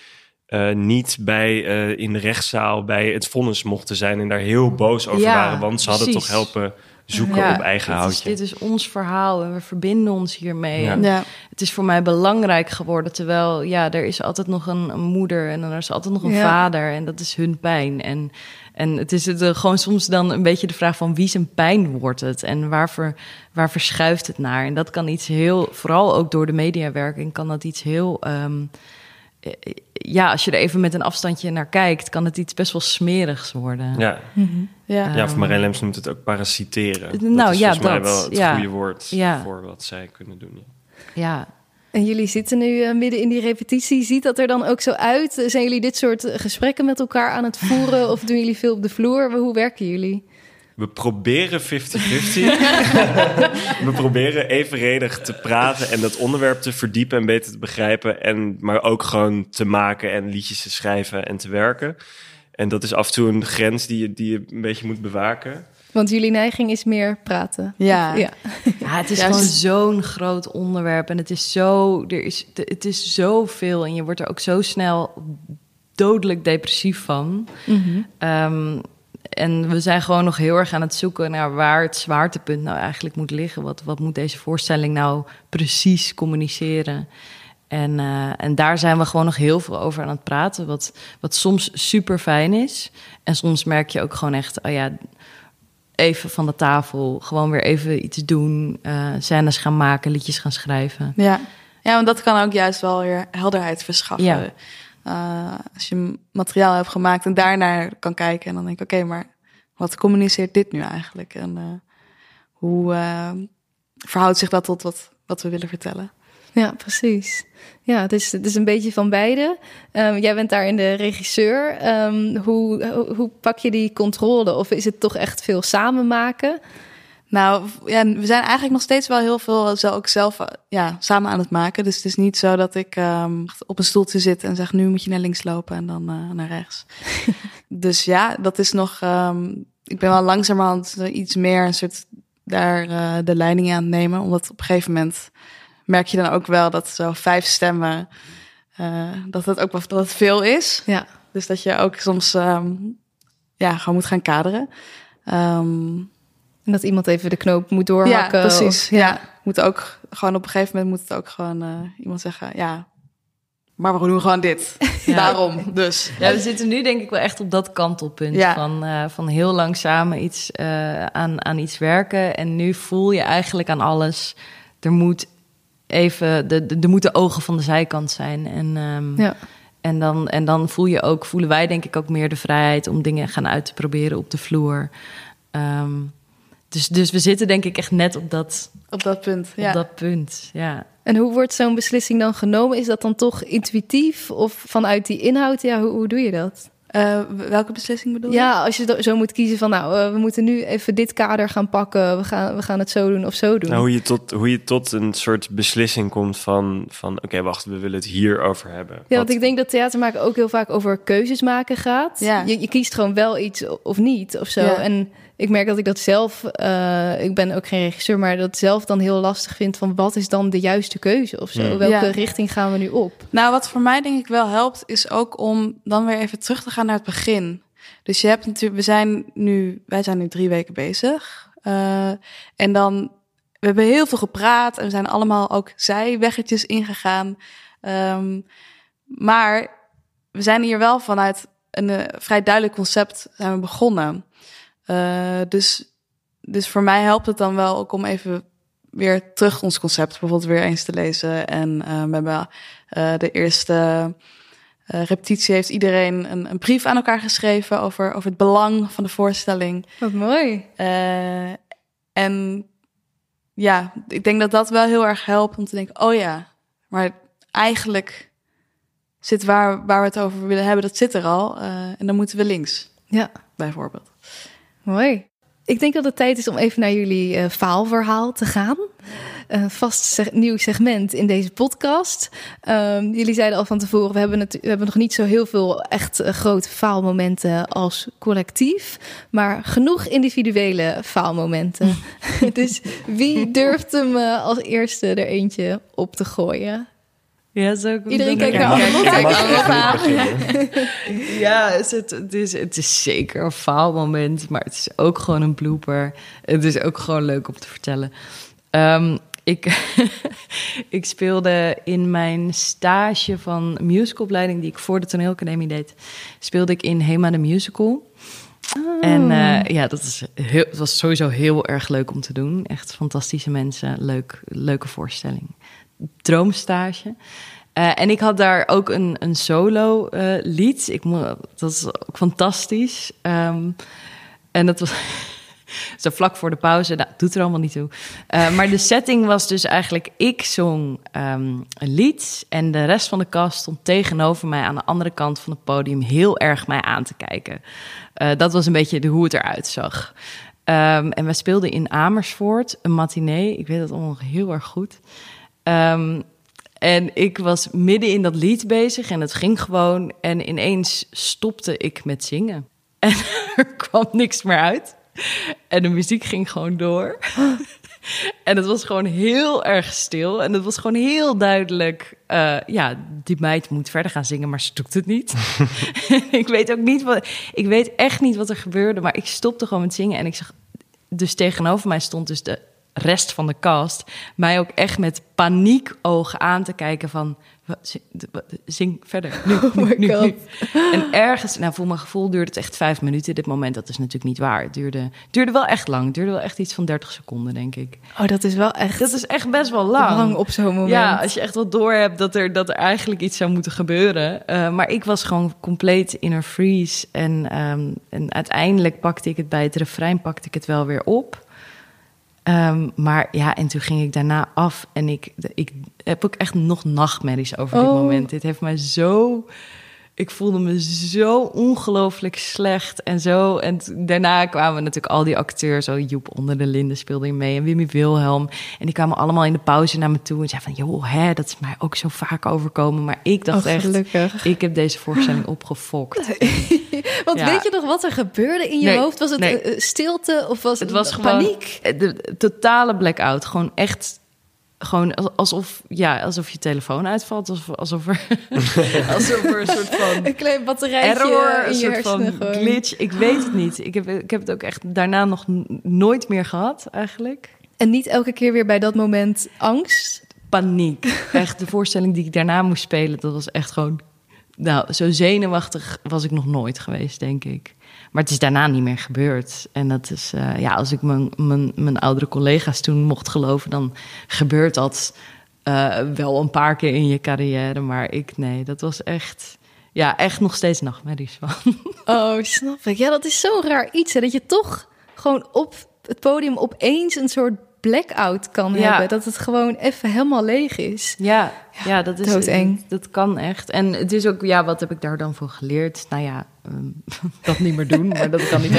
eh, niet bij eh, in de rechtszaal bij het vonnis mochten zijn en daar heel boos over Ja, waren. Want ze hadden precies. toch helpen zoeken Ja, op eigen dit is, houtje. dit is ons verhaal en we verbinden ons hiermee. Ja. Het is voor mij belangrijk geworden. Terwijl, ja, er is altijd nog een, een moeder en dan er is altijd nog een Ja. vader. En dat is hun pijn. En, en het is het, eh, gewoon soms dan een beetje de vraag van wie zijn pijn wordt het? En waar, ver, waar verschuift het naar? En dat kan iets heel, vooral ook door de mediawerking, kan dat iets heel... ehm, eh, ja, als je er even met een afstandje naar kijkt, kan het iets best wel smerigs worden. Ja, Ja. ja, of Marijn Lems noemt het ook parasiteren. Nou, dat is ja, volgens mij dat, wel het ja. goede woord Ja. voor wat zij kunnen doen. ja. Ja, En jullie zitten nu eh, midden in die repetitie. Ziet dat er dan ook zo uit? Eh, Zijn jullie dit soort eh, gesprekken met elkaar aan het voeren? of doen jullie veel op de vloer? Hoe werken jullie? We proberen 50-50. *laughs* we proberen evenredig te praten en dat onderwerp te verdiepen en beter te begrijpen. En, maar ook gewoon te maken en liedjes te schrijven en te werken. En dat is af en toe een grens die je, die je een beetje moet bewaken. Want jullie neiging is meer praten. Ja. ja. Ja, het is Juist. gewoon zo'n groot onderwerp en het is zo, er is, het is zoveel en je wordt er ook zo snel dodelijk depressief van. Ehm, en we zijn gewoon nog heel erg aan het zoeken naar waar het zwaartepunt nou eigenlijk moet liggen. Wat, wat moet deze voorstelling nou precies communiceren? En, eh, en daar zijn we gewoon nog heel veel over aan het praten. Wat, wat soms super fijn is. En soms merk je ook gewoon echt, oh ja, even van de tafel. Gewoon weer even iets doen. eh scènes gaan maken, liedjes gaan schrijven. Ja. ja, want dat kan ook juist wel weer helderheid verschaffen. Ja. Eh, als je materiaal hebt gemaakt en daarnaar kan kijken en dan denk ik, oké, maar wat communiceert dit nu eigenlijk? En eh, hoe eh, verhoudt zich dat tot wat, wat we willen vertellen? Ja, precies. Ja, het is, het is een beetje van beide. Ehm, jij bent daarin de regisseur. Ehm, hoe, hoe, hoe pak je die controle? Of is het toch echt veel samen maken? Nou, ja, we zijn eigenlijk nog steeds wel heel veel zo ook zelf eh, ja, samen aan het maken. Dus het is niet zo dat ik ehm, op een stoeltje zit en zeg nu moet je naar links lopen en dan eh, naar rechts. *laughs* dus ja, dat is nog. ehm, ik ben wel langzamerhand eh, iets meer een soort daar eh, de leiding aan het nemen, omdat op een gegeven moment merk je dan ook wel dat zo vijf stemmen eh, dat het ook wel dat het veel is. Ja, Dus dat je ook soms ehm, ja gewoon moet gaan kaderen. Ehm, en dat iemand even de knoop moet doorhakken. ja, precies. of- ja. moet ook gewoon op een gegeven moment moet het ook gewoon eh, iemand zeggen, ja, maar we doen gewoon dit. *laughs* Ja. Daarom, dus. Ja, we zitten nu denk ik wel echt op dat kantelpunt. Ja. Van, eh, van heel lang samen iets, eh, aan, aan iets werken. En nu voel je eigenlijk aan alles. Er moet even, de, de, er moeten ogen van de zijkant zijn. En, ehm, Ja. en, dan, en dan voel je ook, voelen wij denk ik ook meer de vrijheid om dingen gaan uit te proberen op de vloer. Ehm, dus, dus we zitten denk ik echt net op dat, Op dat punt, op ja. dat punt. Ja. En hoe wordt zo'n beslissing dan genomen? Is dat dan toch intuïtief of vanuit die inhoud? Ja, hoe, hoe doe je dat? Eh, welke beslissing bedoel je? Ja, als je zo moet kiezen van nou, eh, we moeten nu even dit kader gaan pakken. We gaan, we gaan het zo doen of zo doen. Nou, hoe, je tot, hoe je tot een soort beslissing komt van, van oké, wacht, we willen het hierover hebben. Ja, Wat- want ik denk dat theater maken ook heel vaak over keuzes maken gaat. Ja. Je, je kiest gewoon wel iets of niet of zo. Ja. En ik merk dat ik dat zelf, eh, ik ben ook geen regisseur, maar dat zelf dan heel lastig vind van wat is dan de juiste keuze of zo? Hmm. Welke Ja. richting gaan we nu op? Nou, wat voor mij denk ik wel helpt, is ook om dan weer even terug te gaan naar het begin. Dus je hebt natuurlijk, we zijn nu, wij zijn nu drie weken bezig. Eh, en dan, we hebben heel veel gepraat en we zijn allemaal ook zijweggetjes ingegaan. Ehm, maar we zijn hier wel vanuit een eh, vrij duidelijk concept zijn we begonnen. Eh, dus, dus voor mij helpt het dan wel ook om even weer terug ons concept bijvoorbeeld weer eens te lezen. En eh, we hebben eh, de eerste repetitie heeft iedereen een, een brief aan elkaar geschreven over, over het belang van de voorstelling. Wat mooi. En ja, ik denk dat dat wel heel erg helpt om te denken, oh ja, maar eigenlijk zit waar, waar we het over willen hebben, dat zit er al. en dan moeten we links, Ja, bijvoorbeeld. Mooi. Ik denk dat het tijd is om even naar jullie uh, faalverhaal te gaan. Een vast nieuw segment in deze podcast. Um, jullie zeiden al van tevoren, we hebben, het, we hebben nog niet zo heel veel echt uh, grote faalmomenten als collectief. Maar genoeg individuele faalmomenten. *laughs* *laughs* dus wie durft hem als eerste er eentje op te gooien? Ja, zo Iedereen kijkt naar allemaal. *laughs* Ja, het, het, is, het is zeker een faalmoment, maar het is ook gewoon een blooper. Het is ook gewoon leuk om te vertellen. Um, ik, *laughs* ik speelde in mijn stage van musicalopleiding... die ik voor de toneelacademie deed... speelde ik in Hema de Musical... Oh. En uh, ja, dat is heel, het was sowieso heel erg leuk om te doen. Echt fantastische mensen, leuk, leuke voorstelling droomstage. Uh, en ik had daar ook een, een solo uh, lied. Ik, dat is ook fantastisch. Um, en dat was *laughs* zo vlak voor de pauze. Dat nou, doet er allemaal niet toe. Uh, maar de setting was dus eigenlijk... Ik zong um, een lied en de rest van de kast stond tegenover mij... aan de andere kant van het podium heel erg mij aan te kijken. dat was een beetje de, hoe het eruit zag. Um, en we speelden in Amersfoort een matinee. Ik weet dat allemaal heel erg goed. Um, en ik was midden in dat lied bezig en het ging gewoon. En ineens stopte ik met zingen. *laughs* En er kwam niks meer uit. En de muziek ging gewoon door. *laughs* En het was gewoon heel erg stil. En het was gewoon heel duidelijk. Uh, ja, die meid moet verder gaan zingen, maar ze doet het niet. *laughs* ik weet ook niet wat. Ik weet echt niet wat er gebeurde. Maar ik stopte gewoon met zingen. En ik zag. Dus tegenover mij stond dus de rest van de cast mij ook echt met paniekogen aan te kijken van zing verder. Nu, oh nu, nu, En ergens, nou voor mijn gevoel duurde het echt vijf minuten. Dit moment, dat is natuurlijk niet waar. Het duurde, duurde wel echt lang. Het duurde wel echt iets van 30 seconden, denk ik. Oh, dat is wel echt. Dat is echt best wel lang. Lang op zo'n moment. Ja, als je echt wel door hebt dat er, dat er eigenlijk iets zou moeten gebeuren. Uh, maar ik was gewoon compleet in een freeze. En, um, en uiteindelijk pakte ik het bij het refrein, pakte ik het wel weer op. Um, maar ja, en toen ging ik daarna af en ik, ik heb ook echt nog nachtmerries over dit oh. moment. Dit heeft mij zo ik voelde me zo ongelooflijk slecht en zo. En daarna kwamen natuurlijk al die acteurs. Zo Joep onder de linden speelde in mee en Wimmy Wilhelm. En die kwamen allemaal in de pauze naar me toe en zeiden van... joh, hè, dat is mij ook zo vaak overkomen. Maar ik dacht oh, echt, ik heb deze voorstelling opgefokt. *laughs* Want weet je nog wat er gebeurde in je hoofd? Was het eh, stilte of was het, het was paniek? Gewoon de totale blackout. Gewoon echt gewoon alsof, ja, alsof je telefoon uitvalt. Alsof, alsof, er, *laughs* alsof er een soort van... Een klein batterijtje error, een soort van glitch. Ik weet het niet. Ik heb, ik heb het ook echt daarna nog nooit meer gehad, eigenlijk. En niet elke keer weer bij dat moment angst? Paniek. Echt, de voorstelling die ik daarna moest spelen, dat was echt gewoon... Nou, zo zenuwachtig was ik nog nooit geweest, denk ik. Maar het is daarna niet meer gebeurd. En dat is, uh, ja, als ik mijn, mijn, mijn oudere collega's toen mocht geloven, dan gebeurt dat uh, wel een paar keer in je carrière. Maar ik, nee, dat was echt, ja, echt nog steeds nachtmerries van. *laughs* Oh, snap ik. Ja, dat is zo'n raar iets, hè, dat je toch gewoon op het podium opeens een soort blackout kan hebben. Dat het gewoon even helemaal leeg is. Ja, ja, dat is doodeng. Dat, kan echt. En het is ook, ja, wat heb ik daar dan voor geleerd? Nou ja, um, *laughs* dat niet meer doen, maar dat kan niet.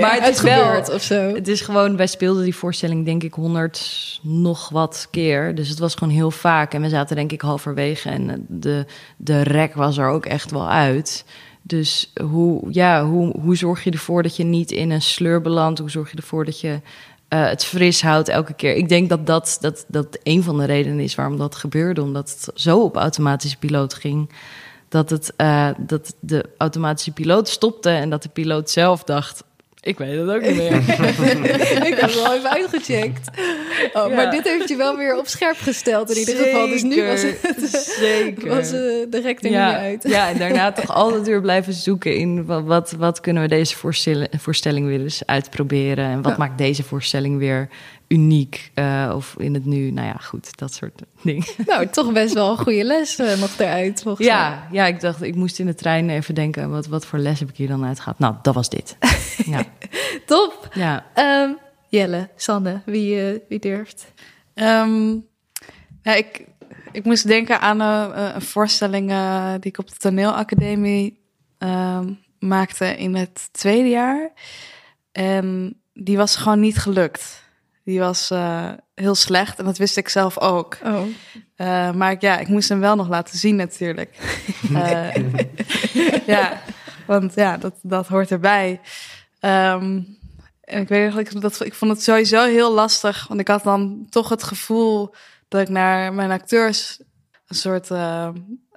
maar het, is wel of zo. Het is gewoon, wij speelden die voorstelling denk ik honderd nog wat keer. Dus het was gewoon heel vaak. En we zaten denk ik halverwege en de, de rek was er ook echt wel uit. Dus hoe, ja, hoe, hoe zorg je ervoor dat je niet in een sleur belandt? Hoe zorg je ervoor dat je uh, het fris houdt elke keer. Ik denk dat dat, dat dat een van de redenen is waarom dat gebeurde. Omdat het zo op automatische piloot ging. Dat, het, uh, dat de automatische piloot stopte en dat de piloot zelf dacht... Ik weet het ook niet meer. *laughs* ik heb het wel even *laughs* uitgecheckt. Oh, Maar dit heeft je wel weer op scherp gesteld in ieder geval. Dus nu was het zeker. was uh, de rek er ja. niet uit. ja, en daarna toch altijd weer blijven zoeken in wat, wat, wat kunnen we deze voorstelling, voorstelling weer eens uitproberen. En wat maakt deze voorstelling weer uniek uh, of in het nu. Nou ja, goed, dat soort dingen. Nou, toch best wel een goede les uh, nog eruit. Ja, ja, ik dacht, ik moest in de trein even denken, wat, wat voor les heb ik hier dan uitgehaald? Nou, dat was dit. ja. *laughs* Top. Ja. Um, Jelle, Sanne, wie, uh, wie durft? Um, ja, ik, ik moest denken aan een voorstelling die ik op de toneelacademie um, maakte in het tweede jaar. En die was gewoon niet gelukt. Die was uh, heel slecht en dat wist ik zelf ook. Oh. Uh, maar ja, ik moest hem wel nog laten zien natuurlijk. uh, *laughs* *laughs* ja, want ja, dat, dat hoort erbij. Um, en ik weet nog, dat, ik vond het sowieso heel lastig. Want ik had dan toch het gevoel dat ik naar mijn acteurs een soort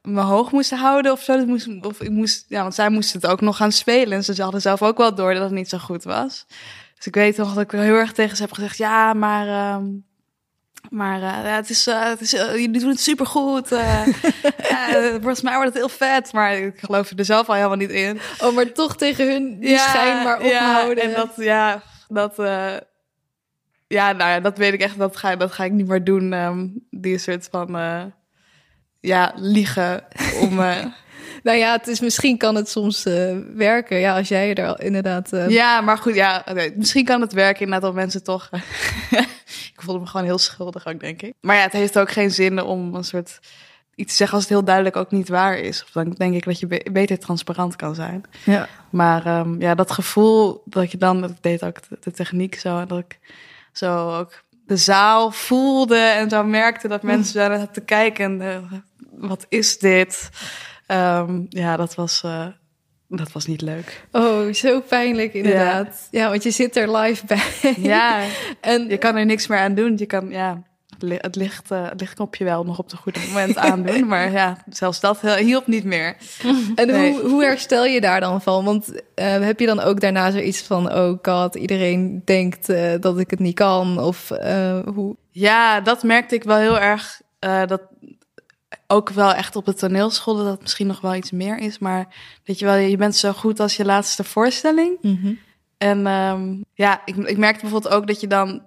me hoog moest houden of zo. Dat moest, of ik moest, ja, want zij moesten het ook nog gaan spelen. En ze hadden zelf ook wel door dat het niet zo goed was. Dus ik weet nog dat ik heel erg tegen ze heb gezegd: ja, maar. Um, maar uh, ja, het is, uh, het is uh, jullie doen het supergoed. *laughs* Volgens mij wordt het heel vet. Maar ik geloof er zelf al helemaal niet in. Oh, maar toch tegen hun die ja, schijn maar ophouden. Ja, en dat, ja, dat, ja, nou ja, dat weet ik echt. Dat ga, dat ga ik niet meer doen. Um, die soort van, ja, liegen om... *laughs* Nou ja, het is, misschien kan het soms uh, werken. Ja, als jij er inderdaad. Uh... Ja, maar goed, ja, okay. misschien kan het werken inderdaad dat mensen toch. *laughs* ik voelde me gewoon heel schuldig ook, denk ik. Maar ja, het heeft ook geen zin om een soort iets te zeggen als het heel duidelijk ook niet waar is. Of dan denk ik dat je be beter transparant kan zijn. Ja. Maar um, ja, dat gevoel dat je dan, dat deed ook de, de techniek zo, dat ik zo ook de zaal voelde en zo merkte dat mensen daar te kijken. En, uh, wat is dit? Um, ja, dat was, uh, dat was niet leuk. Oh, zo pijnlijk inderdaad. Ja, ja want je zit er live bij. Ja, *laughs* en je kan er niks meer aan doen. Je kan, ja, het licht, uh, het lichtknopje wel nog op het goede moment *laughs* aandoen. Maar ja, zelfs dat hielp niet meer. *laughs* En nee. hoe, hoe herstel je daar dan van? Want uh, heb je dan ook daarna zoiets van... oh god, iedereen denkt uh, dat ik het niet kan? Of hoe? Ja, dat merkte ik wel heel erg. dat ook wel echt op de toneelschool dat het misschien nog wel iets meer is. Maar dat je wel, je bent zo goed als je laatste voorstelling. Mm -hmm. En um, ja, ik, ik merkte bijvoorbeeld ook dat je dan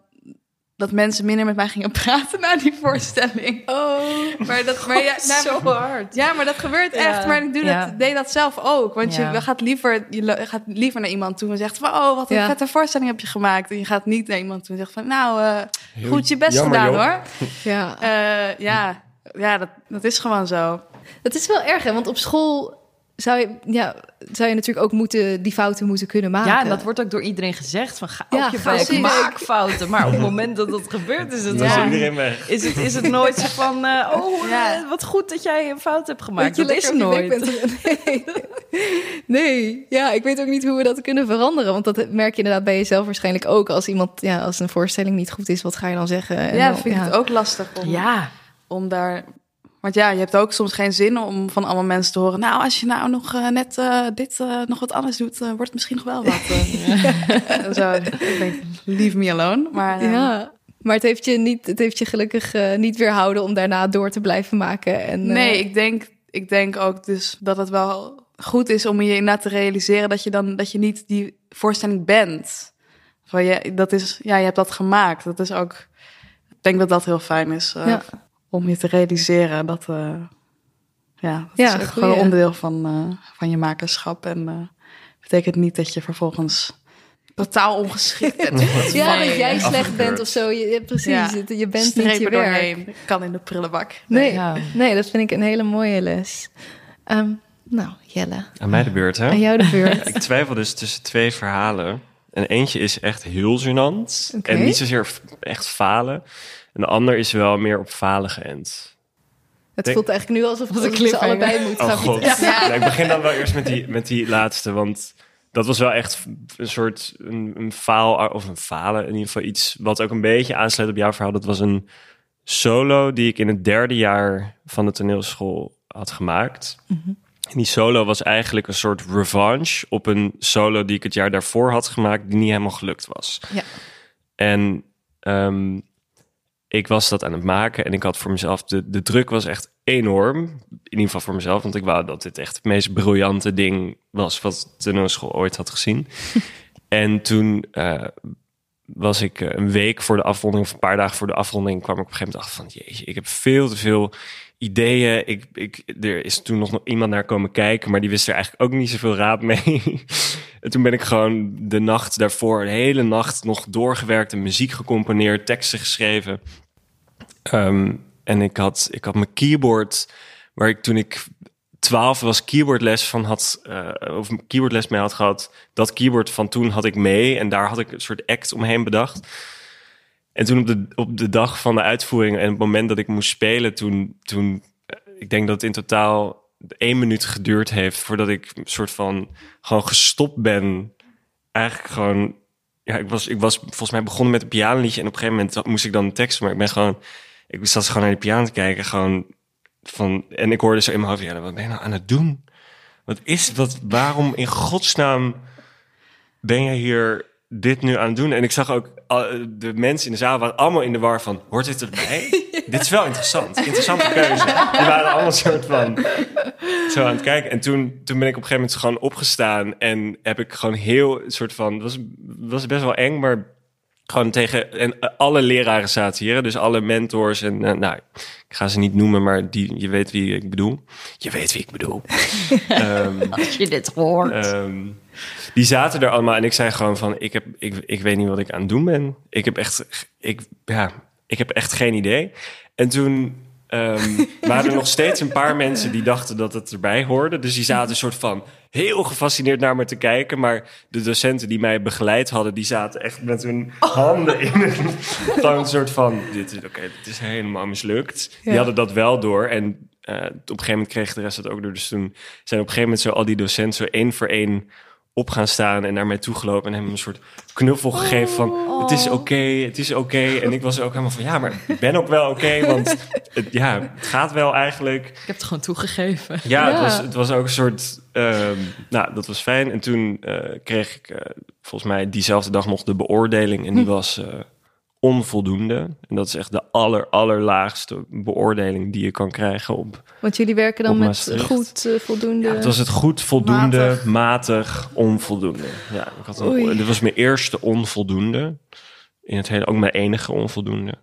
dat mensen minder met mij gingen *laughs* praten na die voorstelling. Oh, maar dat, maar ja, *laughs* nou, zo hard. Ja, maar dat gebeurt echt. Maar ik doe ja. dat, deed dat zelf ook. Want ja. je gaat liever, je gaat liever naar iemand toe en zegt van, oh, wat een vette voorstelling heb je gemaakt. En je gaat niet naar iemand toe en zegt van, nou, uh, goed je best jammer, gedaan joh. hoor. Ja, uh, ja ja, dat, dat is gewoon zo. Dat is wel erg, hè? Want op school zou je, ja, zou je natuurlijk ook moeten, die fouten moeten kunnen maken. Ja, en dat wordt ook door iedereen gezegd. Van, ga ja, op je bek, maak fouten. Maar op het *laughs* moment dat dat gebeurt, is het, ja. iedereen weg. Is, het, is het nooit zo van... Uh, oh, ja. wat goed dat jij een fout hebt gemaakt. Dat, dat is nooit. *laughs* Nee. nee, ja, ik weet ook niet hoe we dat kunnen veranderen. Want dat merk je inderdaad bij jezelf waarschijnlijk ook. Als iemand, ja, als een voorstelling niet goed is, wat ga je dan zeggen? En ja, dan, vind ik het ook lastig om... Ja om daar. Want ja, je hebt ook soms geen zin om van allemaal mensen te horen. Nou, als je nou nog uh, net uh, dit uh, nog wat anders doet, wordt het misschien nog wel wat. *laughs* *laughs* zo, ik denk, leave me alone. Maar, ja. Maar het heeft je, niet, het heeft je gelukkig niet weerhouden om daarna door te blijven maken. En, nee, ik denk, ik denk ook dus dat het wel goed is om je inderdaad te realiseren dat je dan dat je niet die voorstelling bent. Van je, dat is, ja, je hebt dat gemaakt. Dat is ook. Ik denk dat dat heel fijn is. Ja om je te realiseren dat, uh, ja, dat ja, is gewoon een onderdeel van, uh, van je makerschap. En uh, betekent niet dat je vervolgens totaal ongeschikt bent. *laughs* ja, dat jij slecht bent of zo. Je, precies, ja. je bent Strepen niet je doorheen. werk. kan in de prullenbak. Nee, nee, ja. nee, dat vind ik een hele mooie les. Um, nou, Jelle. Aan mij de beurt, hè? Aan jou de *laughs* beurt. ik twijfel dus tussen twee verhalen. En eentje is echt heel gênant. Okay. En niet zozeer echt falen. En de ander is wel meer op falen geënt. Het Denk... voelt eigenlijk nu alsof we ze allebei moeten oh, gaan. God. Ja. Ja, ik begin dan wel eerst met die, met die laatste, want dat was wel echt een soort een, een faal of een falen in ieder geval iets wat ook een beetje aansluit op jouw verhaal. Dat was een solo die ik in het derde jaar van de toneelschool had gemaakt. Mm -hmm. En die solo was eigenlijk een soort revanche op een solo die ik het jaar daarvoor had gemaakt, die niet helemaal gelukt was. Ja. En um, ik was dat aan het maken en ik had voor mezelf, de, de druk was echt enorm. In ieder geval voor mezelf, want ik wou dat dit echt het meest briljante ding was wat de toneelschool ooit had gezien. *laughs* en toen uh, was ik uh, een week voor de afronding, of een paar dagen voor de afronding, kwam ik op een gegeven moment achter van, jeetje, ik heb veel te veel ideeën. Ik, ik, er is toen nog iemand naar komen kijken, maar die wist er eigenlijk ook niet zoveel raad mee. *laughs* en toen ben ik gewoon de nacht daarvoor, de hele nacht nog doorgewerkt en muziek gecomponeerd, teksten geschreven. Um, en ik had, ik had mijn keyboard, waar ik toen ik twaalf was keyboardles van had, uh, of keyboardles mee had gehad. Dat keyboard van toen had ik mee en daar had ik een soort act omheen bedacht. En toen op de, op de dag van de uitvoering en het moment dat ik moest spelen, toen, toen eh, ik denk dat het in totaal één minuut geduurd heeft voordat ik een soort van gewoon gestopt ben. Eigenlijk gewoon, ja, ik was, ik was volgens mij begonnen met een pianoliedje en op een gegeven moment moest ik dan een tekst, maar ik ben gewoon, ik zat gewoon naar de piano te kijken, gewoon van, en ik hoorde zo in mijn hoofd, ja, wat ben je nou aan het doen? Wat is wat, waarom in godsnaam ben je hier dit nu aan het doen? En ik zag ook de mensen in de zaal waren allemaal in de war van, hoort dit erbij? *laughs* dit is wel interessant. Interessante keuze. Die waren allemaal soort van zo aan het kijken. En toen, toen ben ik op een gegeven moment gewoon opgestaan en heb ik gewoon heel soort van, het was, was best wel eng, maar gewoon tegen en alle leraren zaten hier, dus alle mentors en uh, nou, ik ga ze niet noemen, maar die, je weet wie ik bedoel. Je weet wie ik bedoel. um, *laughs* Als je dit hoort. Um, die zaten er allemaal en ik zei gewoon van, ik heb, ik, ik weet niet wat ik aan het doen ben. Ik heb echt, ik, ja, ik heb echt geen idee. En toen um, waren er nog steeds een paar mensen die dachten dat het erbij hoorde. Dus die zaten een soort van heel gefascineerd naar me te kijken. Maar de docenten die mij begeleid hadden, die zaten echt met hun handen in een, gewoon een soort van: dit is oké, dit is helemaal mislukt. Die hadden dat wel door. En uh, op een gegeven moment kreeg de rest het ook door. Dus toen zijn op een gegeven moment zo al die docenten zo één voor één op gaan staan en naar mij toegelopen en hem een soort knuffel gegeven van het is oké, het is oké. En ik was ook helemaal van ja, maar ik ben ook wel oké, *laughs* want het, ja, het gaat wel eigenlijk. Ik heb het gewoon toegegeven. Ja, Het, was, het was ook een soort, um, nou, dat was fijn. En toen uh, kreeg ik uh, volgens mij diezelfde dag nog de beoordeling en die hm. was uh, onvoldoende. En dat is echt de aller, allerlaagste beoordeling die je kan krijgen op. Want jullie werken dan met goed, uh, voldoende. Ja, het was het goed, voldoende, matig, onvoldoende. Ja, ik had een, dit was mijn eerste onvoldoende. In het hele, ook mijn enige onvoldoende.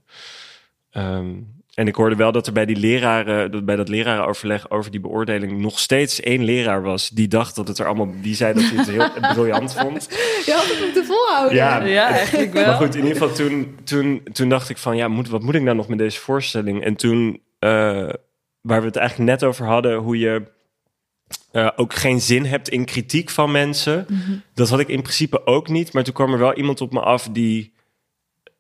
Um, en ik hoorde wel dat er bij die leraren, dat bij dat lerarenoverleg over die beoordeling nog steeds één leraar was die dacht dat het er allemaal, die zei dat hij het heel *laughs* briljant vond. Je had het moeten volhouden. Ja, ja, eigenlijk wel. Maar goed, in ieder geval toen, toen, toen dacht ik van ja, moet, wat moet ik nou nog met deze voorstelling? En toen, uh, waar we het eigenlijk net over hadden, hoe je uh, ook geen zin hebt in kritiek van mensen. Mm -hmm. Dat had ik in principe ook niet. Maar toen kwam er wel iemand op me af die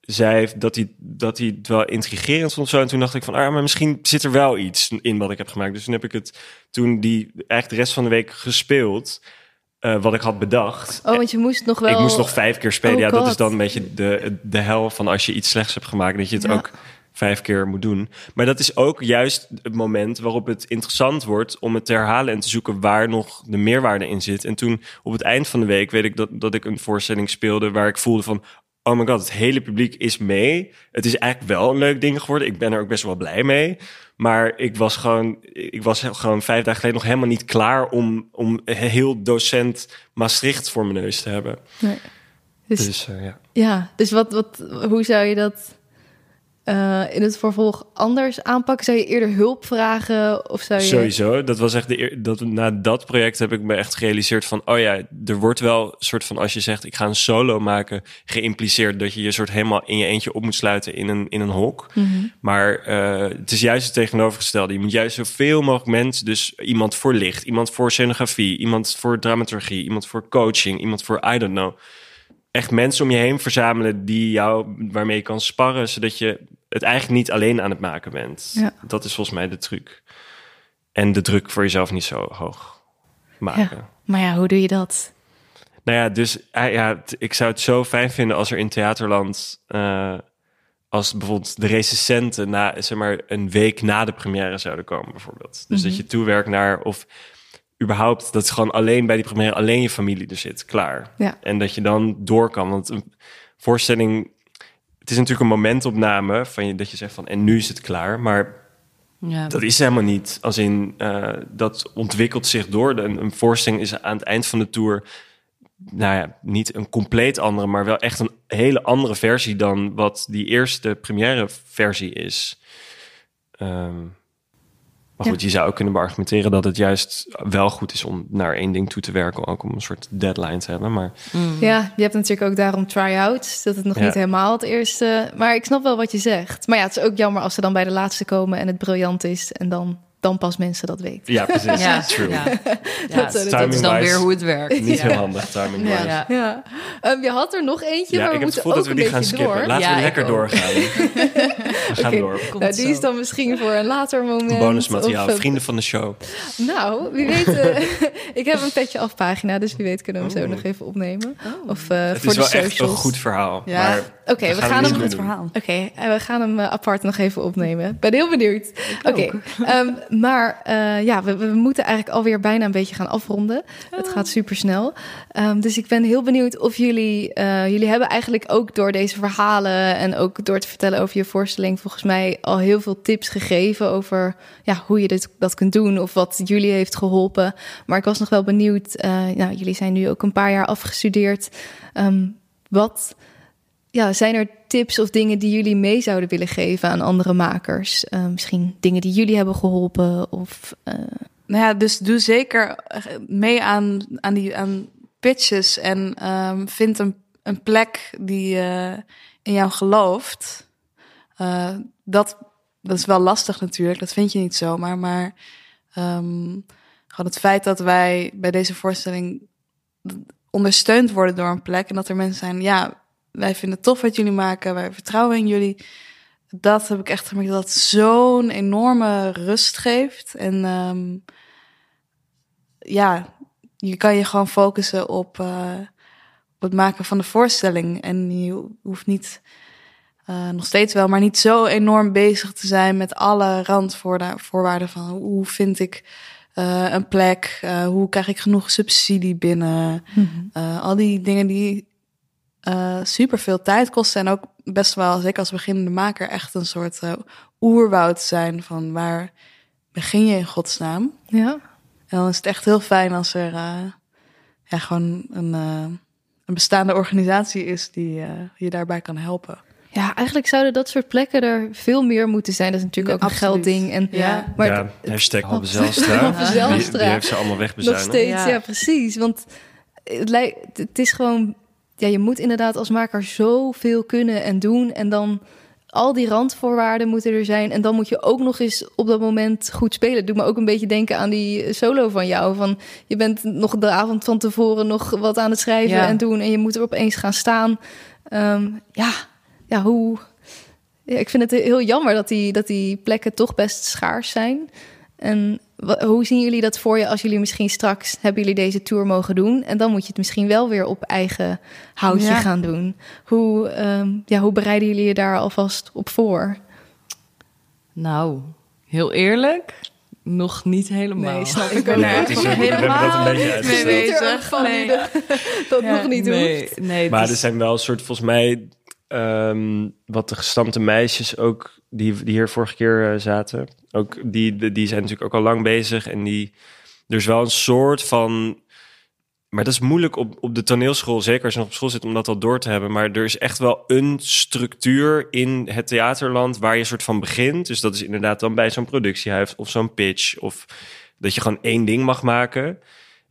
zei dat hij, dat hij het wel intrigerend vond. Zo. En toen dacht ik van, ah, maar misschien zit er wel iets in wat ik heb gemaakt. Dus toen heb ik het toen die eigenlijk de rest van de week gespeeld. Uh, wat ik had bedacht. Oh, want je moest nog wel... Ik moest nog vijf keer spelen. Oh, ja, God. dat is dan een beetje de, de hel van als je iets slechts hebt gemaakt. Dat je het ja. ook vijf keer moet doen. Maar dat is ook juist het moment waarop het interessant wordt om het te herhalen en te zoeken waar nog de meerwaarde in zit. En toen op het eind van de week weet ik dat, dat ik een voorstelling speelde waar ik voelde van, oh my god, het hele publiek is mee. Het is eigenlijk wel een leuk ding geworden. Ik ben er ook best wel blij mee. Maar ik was gewoon, ik was gewoon vijf dagen geleden nog helemaal niet klaar om, om heel docent Maastricht voor mijn neus te hebben. Nee. Dus, dus uh, ja. Ja, dus wat, wat, hoe zou je dat uh, in het vervolg anders aanpakken? Zou je eerder hulp vragen? Of zou je... Sowieso. Dat was echt de dat, na dat project heb ik me echt gerealiseerd van... oh ja, er wordt wel een soort van... als je zegt ik ga een solo maken... geïmpliceerd dat je je soort helemaal in je eentje op moet sluiten in een, in een hok. Mm -hmm. Maar uh, het is juist het tegenovergestelde. Je moet juist zoveel mogelijk mensen... dus iemand voor licht, iemand voor scenografie... iemand voor dramaturgie, iemand voor coaching... iemand voor I don't know echt mensen om je heen verzamelen die jou waarmee je kan sparren, zodat je het eigenlijk niet alleen aan het maken bent. Ja. Dat is volgens mij de truc. En de druk voor jezelf niet zo hoog maken. Ja, maar ja, hoe doe je dat? Nou ja, dus ja, ik zou het zo fijn vinden als er in Theaterland, uh, als bijvoorbeeld de recensenten na, zeg maar, een week na de première zouden komen, bijvoorbeeld. Dus mm -hmm. dat je toewerkt naar, of überhaupt dat is gewoon alleen bij die première alleen je familie er zit, klaar. Ja. En dat je dan door kan. Want een voorstelling, het is natuurlijk een momentopname van je dat je zegt van en nu is het klaar, maar ja. dat is helemaal niet. Als in uh, dat ontwikkelt zich door. Een, een voorstelling is aan het eind van de tour. Nou ja, niet een compleet andere, maar wel echt een hele andere versie dan wat die eerste première versie is. Um, maar goed, ja. je zou ook kunnen beargumenteren dat het juist wel goed is om naar één ding toe te werken, ook om een soort deadline te hebben. Maar... Mm. Ja, je hebt natuurlijk ook daarom try-outs, dat het nog ja. niet helemaal het eerste. Maar ik snap wel wat je zegt. Maar ja, het is ook jammer als ze dan bij de laatste komen en het briljant is en dan dan pas mensen dat weten. Ja, precies. Ja, True. ja. *laughs* Ja, Dat- is dan weer hoe het werkt. Niet ja. heel handig timing Ja. wise. Ja. Ehm, je had er nog eentje, Ja, maar we ik heb het moeten ook dat we een die gaan beetje skippen. door. Laten Ja, we lekker doorgaan. *laughs* We gaan door. Nou, die is dan misschien voor een later moment. Bonusmateriaal, Of, eh, vrienden van de show. Nou, wie weet. eh, *laughs* ik heb een petje af pagina, dus wie weet kunnen we hem zo nog even opnemen. Oh. Of eh, Het voor is de wel echt een goed verhaal. Ja. Maar Oké, we, we gaan hem. Goed doen. verhaal. Oké, en we gaan hem eh, apart nog even opnemen. Ik ben heel benieuwd. Oké, *laughs* ehm, maar eh, ja, we, we moeten eigenlijk alweer bijna een beetje gaan afronden. Het gaat super snel. dus ik ben heel benieuwd of jullie... eh, jullie hebben eigenlijk ook door deze verhalen... en ook door te vertellen over je voorstelling... volgens mij al heel veel tips gegeven over ja, hoe je dit, dat kunt doen... of wat jullie heeft geholpen. Maar ik was nog wel benieuwd... eh, nou, jullie zijn nu ook een paar jaar afgestudeerd. Ehm, wat ja, zijn er tips of dingen die jullie mee zouden willen geven aan andere makers? Eh, misschien dingen die jullie hebben geholpen of... eh, Nou ja, dus doe zeker eh, mee aan, aan, die, aan pitches en ehm, vind een, een plek die in jou gelooft. Dat, dat is wel lastig natuurlijk, dat vind je niet zomaar. Maar ehm, gewoon het feit dat wij bij deze voorstelling ondersteund worden door een plek en dat er mensen zijn, ja, wij vinden het tof wat jullie maken, wij vertrouwen in jullie. Dat heb ik echt gemerkt dat zo'n enorme rust geeft. En ehm, ja, je kan je gewoon focussen op, eh, op het maken van de voorstelling. En je hoeft niet, eh, nog steeds wel, maar niet zo enorm bezig te zijn met alle randvoorwaarden van hoe vind ik eh, een plek, hoe krijg ik genoeg subsidie binnen. Eh, al die dingen die super veel tijd kosten en ook best wel, zeker als beginnende maker, echt een soort eh, oerwoud zijn van waar begin je in godsnaam. ja. En dan is het echt heel fijn als er eh, ja, gewoon een, eh, een bestaande organisatie is die eh, je daarbij kan helpen. ja, eigenlijk zouden dat soort plekken er veel meer moeten zijn. Dat is natuurlijk Ja, ook een geldding. En, Ja. Maar ja, hashtag Halbe Zijlstra. Die, die heeft ze allemaal nog wegbezuinigd. steeds, ja. Ja. precies. Want het, lijkt, het is gewoon... Ja, je moet inderdaad als maker zoveel kunnen en doen. En dan al die randvoorwaarden moeten er zijn. En dan moet je ook nog eens op dat moment goed spelen. Het doet me ook een beetje denken aan die solo van jou. Van, je bent nog de avond van tevoren nog wat aan het schrijven Ja. en doen. En je moet er opeens gaan staan. Ehm, ja, ja, hoe... Ja, ik vind het heel jammer dat die, dat die plekken toch best schaars zijn. En hoe zien jullie dat voor je als jullie misschien straks hebben jullie deze tour mogen doen en dan moet je het misschien wel weer op eigen houtje Ja. gaan doen. Hoe, ehm, ja, hoe bereiden jullie je daar alvast op voor? Nou, heel eerlijk, nog niet helemaal. Nee, snap Ik ben er Nee, het is hebben dat een helemaal beetje mee er bezig. van Nee. *laughs* dat Ja. nog niet nee, nee, Maar er is- zijn wel een soort, volgens mij, ehm, wat de gestampte meisjes ook, die, die hier vorige keer eh, zaten, ook die, die, zijn natuurlijk ook al lang bezig. En die, er is wel een soort van, maar dat is moeilijk op, op de toneelschool, zeker als je nog op school zit, om dat al door te hebben. Maar er is echt wel een structuur in het theaterland waar je een soort van begint. Dus dat is inderdaad dan bij zo'n productiehuis of zo'n pitch, of dat je gewoon één ding mag maken.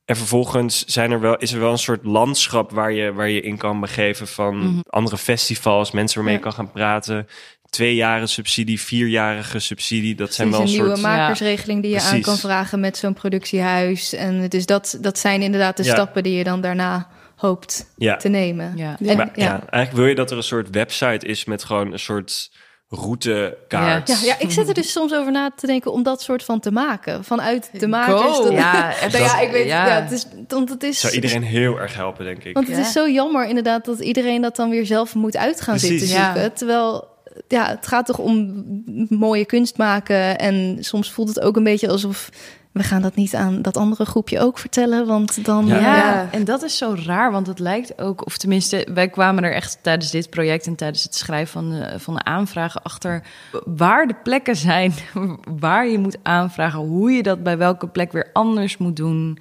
En vervolgens zijn er wel, is er wel een soort landschap waar je, waar je in kan begeven van Mhm. andere festivals, mensen waarmee Ja. je kan gaan praten. Twee jaren subsidie, vierjarige subsidie. Dat zijn wel een een nieuwe soort. makersregeling die je aan kan vragen met zo'n productiehuis. En dus dat, dat zijn inderdaad de Ja. stappen die je dan daarna hoopt Ja. te nemen. Ja. En, Maar, ja. ja. eigenlijk wil je dat er een soort website is met gewoon een soort routekaart. Ja, ja, ik zit er dus soms over na te denken om dat soort van te maken. Vanuit de makers. Ja, *laughs* echt. Nou ja, ik weet, Ja. ja. het is, want het is, Zou iedereen heel erg helpen, denk ik. want het Ja. is zo jammer inderdaad dat iedereen dat dan weer zelf moet uit gaan Precies. zitten Ja. zoeken. Terwijl, ja, het gaat toch om mooie kunst maken en soms voelt het ook een beetje alsof we gaan dat niet aan dat andere groepje ook vertellen, want dan Ja. Ja, Ja. en dat is zo raar, want het lijkt ook, of tenminste, wij kwamen er echt tijdens dit project en tijdens het schrijven van de, van de aanvragen achter waar de plekken zijn, *laughs* waar je moet aanvragen, hoe je dat bij welke plek weer anders moet doen,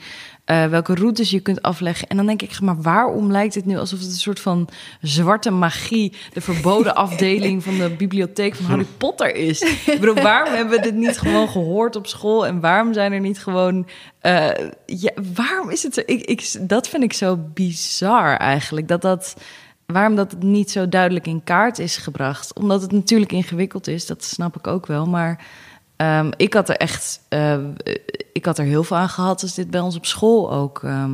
eh, welke routes je kunt afleggen. En dan denk ik, maar waarom lijkt het nu alsof het een soort van zwarte magie, de verboden *laughs* afdeling van de bibliotheek van Harry Potter is? Ik bedoel, waarom *laughs* hebben we dit niet gewoon gehoord op school en waarom zijn er niet gewoon eh, ja, waarom is het zo? Ik, ik, dat vind ik zo bizar eigenlijk. Dat dat, waarom dat het niet zo duidelijk in kaart is gebracht. Omdat het natuurlijk ingewikkeld is, dat snap ik ook wel. Maar Ehm, ik had er echt, eh, ik had er heel veel aan gehad als dit bij ons op school ook ehm,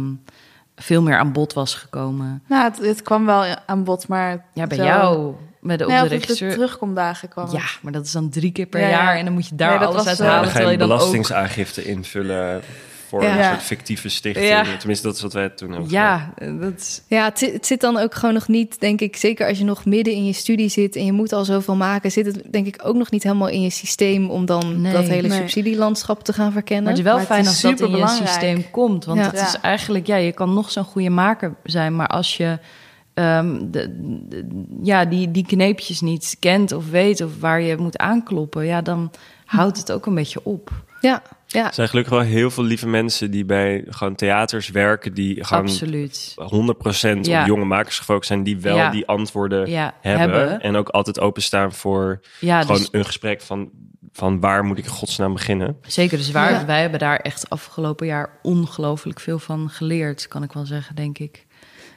veel meer aan bod was gekomen. Nou, het, het kwam wel aan bod, maar... Ja, bij zo- jou, met de, op Nee, de op de regisseur. terugkomdagen kwam Ja, maar dat is dan drie keer per Ja, ja. jaar en dan moet je daar Nee, alles was, uit eh, halen. Dan ga je je dan ook belastingsaangifte invullen voor Ja. een soort fictieve stichting. Ja. Tenminste, dat is wat wij toen hebben gedaan. Ja, dat is, Ja, het, zi- het zit dan ook gewoon nog niet, denk ik, zeker als je nog midden in je studie zit en je moet al zoveel maken, zit het denk ik ook nog niet helemaal in je systeem om dan Nee. dat hele Nee. subsidielandschap te gaan verkennen. maar het is wel Maar fijn is als dat in je systeem komt. Want Ja. het is eigenlijk, ja, je kan nog zo'n goede maker zijn, maar als je ehm, de, de- ja, die, die kneepjes niet kent of weet of waar je moet aankloppen, ja, dan houdt het ook een beetje op. Ja, ja. Er zijn gelukkig wel heel veel lieve mensen die bij gewoon theaters werken, die gewoon Absoluut. 100% Ja. op jonge makers gefocust zijn, die wel Ja. die antwoorden Ja, hebben, hebben. En ook altijd openstaan voor Ja, gewoon dus, een gesprek van, van waar moet ik in godsnaam beginnen. zeker. Dus waar, Ja. wij hebben daar echt afgelopen jaar ongelooflijk veel van geleerd, kan ik wel zeggen, denk ik.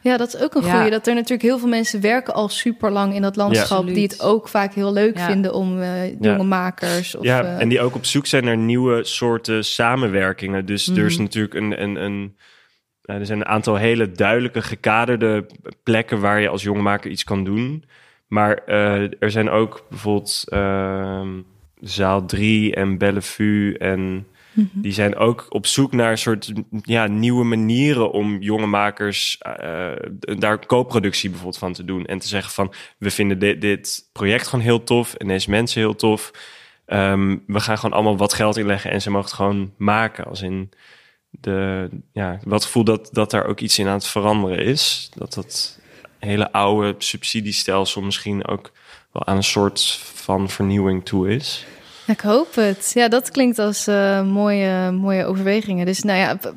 Ja, dat is ook een Ja. goeie. Dat er natuurlijk heel veel mensen werken al super lang in dat landschap, die het ook vaak heel leuk Ja. vinden om eh, jonge makers. Of, ja, eh, en die ook op zoek zijn naar nieuwe soorten samenwerkingen. Dus er is Mhm. natuurlijk een, een, een er zijn een aantal hele duidelijke gekaderde plekken waar je als jongmaker iets kan doen. Maar eh, er zijn ook bijvoorbeeld ehm, Zaal 3 en Bellevue en mhm. die zijn ook op zoek naar een soort ja, nieuwe manieren om jonge makers eh, daar co-productie bijvoorbeeld van te doen. En te zeggen van, we vinden dit, dit project gewoon heel tof en deze mensen heel tof. Ehm, we gaan gewoon allemaal wat geld inleggen en ze mogen het gewoon maken. Als in de, ja, wat gevoel dat, dat daar ook iets in aan het veranderen is. Dat dat hele oude subsidiestelsel misschien ook wel aan een soort van vernieuwing toe is. Ik hoop het. Ja, dat klinkt als eh, mooie, mooie overwegingen. Dus nou ja, eh,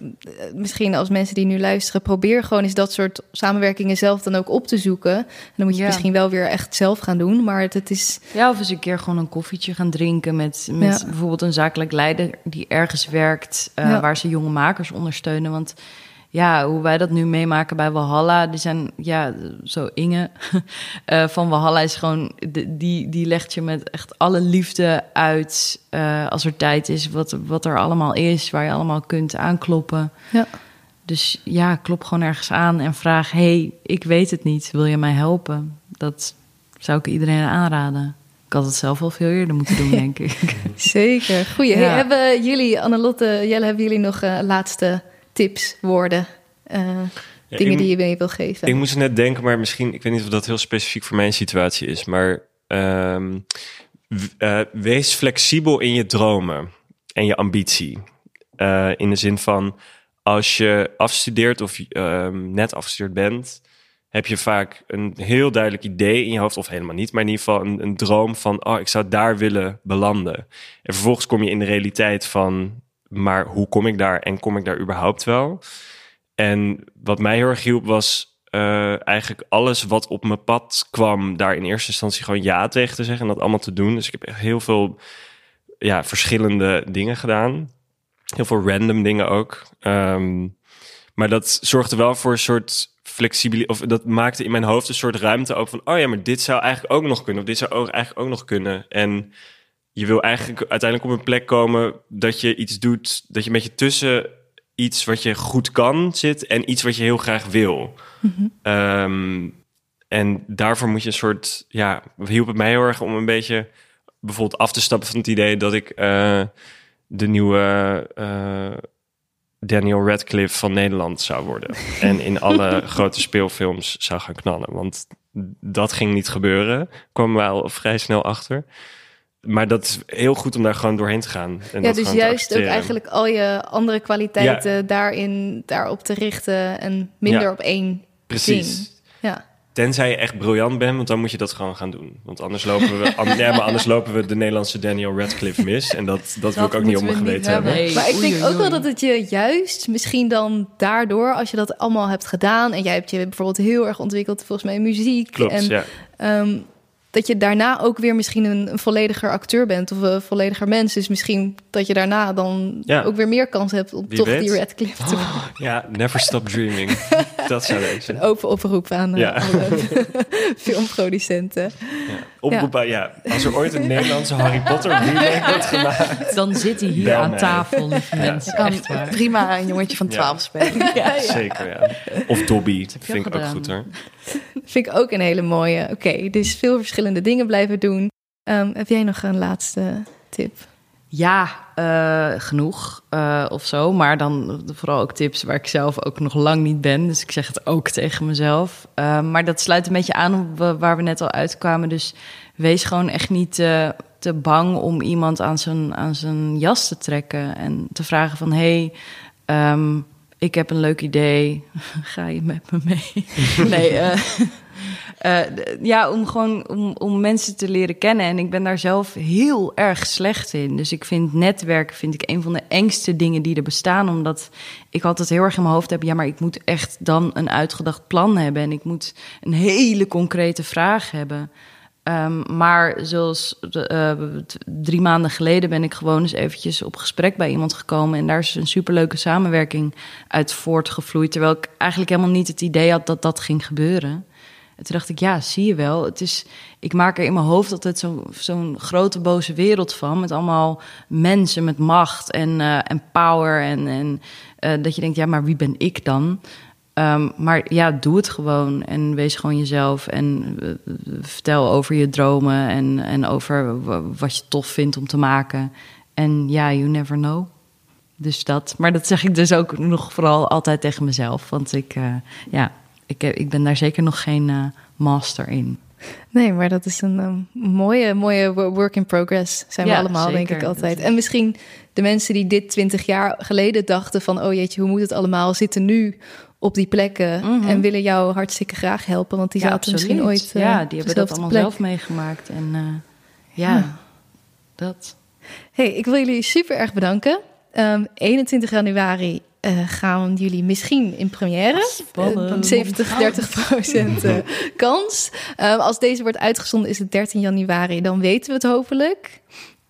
misschien als mensen die nu luisteren, probeer gewoon eens dat soort samenwerkingen zelf dan ook op te zoeken. En dan moet je Ja. misschien wel weer echt zelf gaan doen. Maar het, het is. Ja, of eens een keer gewoon een koffietje gaan drinken met, met Ja. bijvoorbeeld een zakelijk leider die ergens werkt, eh, Ja. waar ze jonge makers ondersteunen. Want ja, hoe wij dat nu meemaken bij Walhalla, die zijn, ja, zo Inge *laughs* eh, van Walhalla is gewoon, die, die legt je met echt alle liefde uit eh, als er tijd is, wat, wat er allemaal is, waar je allemaal kunt aankloppen. Ja. Dus ja, klop gewoon ergens aan en vraag: hey, ik weet het niet, wil je mij helpen? Dat zou ik iedereen aanraden. Ik had het zelf al veel eerder moeten doen, *laughs* denk ik. Zeker. Goeie. Ja. Hey, hebben jullie, Annelotte, Jelle, hebben jullie nog eh, laatste tips, woorden, eh, Ja, dingen ik- die je mee wil geven? Ik moest net denken, maar misschien, ik weet niet of dat heel specifiek voor mijn situatie is, maar ehm, eh, wees flexibel in je dromen en je ambitie. Eh, in de zin van, als je afstudeert of ehm, net afgestudeerd bent, heb je vaak een heel duidelijk idee in je hoofd, of helemaal niet, maar in ieder geval een, een droom van, oh, ik zou daar willen belanden. En vervolgens kom je in de realiteit van, maar hoe kom ik daar en kom ik daar überhaupt wel? En wat mij heel erg hielp was eh, eigenlijk alles wat op mijn pad kwam, daar in eerste instantie gewoon ja tegen te zeggen en dat allemaal te doen. Dus ik heb echt heel veel ja, verschillende dingen gedaan. Heel veel random dingen ook. Ehm, maar dat zorgde wel voor een soort flexibele, of dat maakte in mijn hoofd een soort ruimte ook van, oh ja, maar dit zou eigenlijk ook nog kunnen, of dit zou ook eigenlijk ook nog kunnen. En je wil eigenlijk uiteindelijk op een plek komen dat je iets doet, dat je een beetje tussen iets wat je goed kan zit en iets wat je heel graag wil. Ehm, en daarvoor moet je een soort, ja, hielp het mij heel erg om een beetje bijvoorbeeld af te stappen van het idee dat ik eh, de nieuwe eh, Daniel Radcliffe van Nederland zou worden. *laughs* en in alle grote speelfilms zou gaan knallen. Want dat ging niet gebeuren. Kwamen we al vrij snel achter. Maar dat is heel goed om daar gewoon doorheen te gaan. En ja, dat dus juist ook eigenlijk al je andere kwaliteiten daarin, daarop te richten en minder Ja. op één Precies. ding. Ja. Tenzij je echt briljant bent, want dan moet je dat gewoon gaan doen. Want anders lopen we, *laughs* an- ja, maar anders lopen we de Nederlandse Daniel Radcliffe mis. En dat, dat, wil ik ook niet om we geweten hebben. Nee, Maar ik denk oei, ook wel dat het je juist misschien dan daardoor, als je dat allemaal hebt gedaan en jij hebt je bijvoorbeeld heel erg ontwikkeld volgens mij in muziek Klopt, en ja. ehm, dat je daarna ook weer misschien een, een vollediger acteur bent of een vollediger mens. Dus misschien dat je daarna dan Ja. ook weer meer kans hebt om Wie toch weet. die Radcliffe te Oh, ja, never stop dreaming. *laughs* dat zou zijn. Een open oproep aan eh, Ja. alle *laughs* filmproducenten. Oproep aan- ja. Als er ooit een Nederlandse Harry Potter remake wordt gemaakt. Dan zit hij hier aan mij. tafel, lieve mensen. kan Echt waar. prima een jongetje van Ja. 12 spelen. Zeker, ja. Of Dobby. je vind ik ook goed hoor. Vind ik ook een hele mooie. Oké, dus veel verschillende dingen blijven doen. Ehm, heb jij nog een laatste tip? Ja, eh, genoeg eh, of zo. Maar dan vooral ook tips waar ik zelf ook nog lang niet ben. Dus ik zeg het ook tegen mezelf. Eh, maar dat sluit een beetje aan op wa- waar we net al uitkwamen. Dus wees gewoon echt niet te bang om iemand aan zijn, aan zijn jas te trekken. En te vragen van, hey, ehm, ik heb een leuk idee. *laughs* Ga je met me mee? *laughs* nee, eh, ja, om gewoon om, om mensen te leren kennen. En ik ben daar zelf heel erg slecht in. Dus ik vind netwerken vind ik een van de engste dingen die er bestaan. Omdat ik altijd heel erg in mijn hoofd heb... ja, maar ik moet echt dan een uitgedacht plan hebben. En ik moet een hele concrete vraag hebben. Ehm, maar zoals eh, drie maanden geleden ben ik gewoon eens eventjes op gesprek bij iemand gekomen. En daar is een superleuke samenwerking uit voortgevloeid. Terwijl ik eigenlijk helemaal niet het idee had dat dat ging gebeuren. En toen dacht ik, ja, zie je wel. Het is, ik maak er in mijn hoofd altijd zo- zo'n grote boze wereld van. Met allemaal mensen met macht en, eh, en power. En, en eh, dat je denkt, ja, maar wie ben ik dan? Ehm, maar ja, doe het gewoon en wees gewoon jezelf. En eh, vertel over je dromen en, en over wa- wat je tof vindt om te maken. En ja, you never know. Dus dat. Maar dat zeg ik dus ook nog vooral altijd tegen mezelf. Want ik, ja, ik, ik ben daar zeker nog geen eh, master in. Nee, maar dat is een ehm, mooie, mooie wo- work in progress. Zijn we allemaal, denk ik altijd. En misschien de mensen die dit twintig jaar geleden dachten van... oh jeetje, hoe moet het allemaal? Zitten nu op die plekken Mhm. en willen jou hartstikke graag helpen. Want die ja, zaten misschien ooit eh, ja, die hebben dat allemaal plek. zelf meegemaakt. En eh, ja, Ja. dat. Hey, ik wil jullie super erg bedanken. Ehm, 21 januari eh, gaan jullie misschien in première. Spannend. Eh, 70, 30 procent eh, *laughs* kans. Ehm, als deze wordt uitgezonden is het 13 januari. Dan weten we het hopelijk.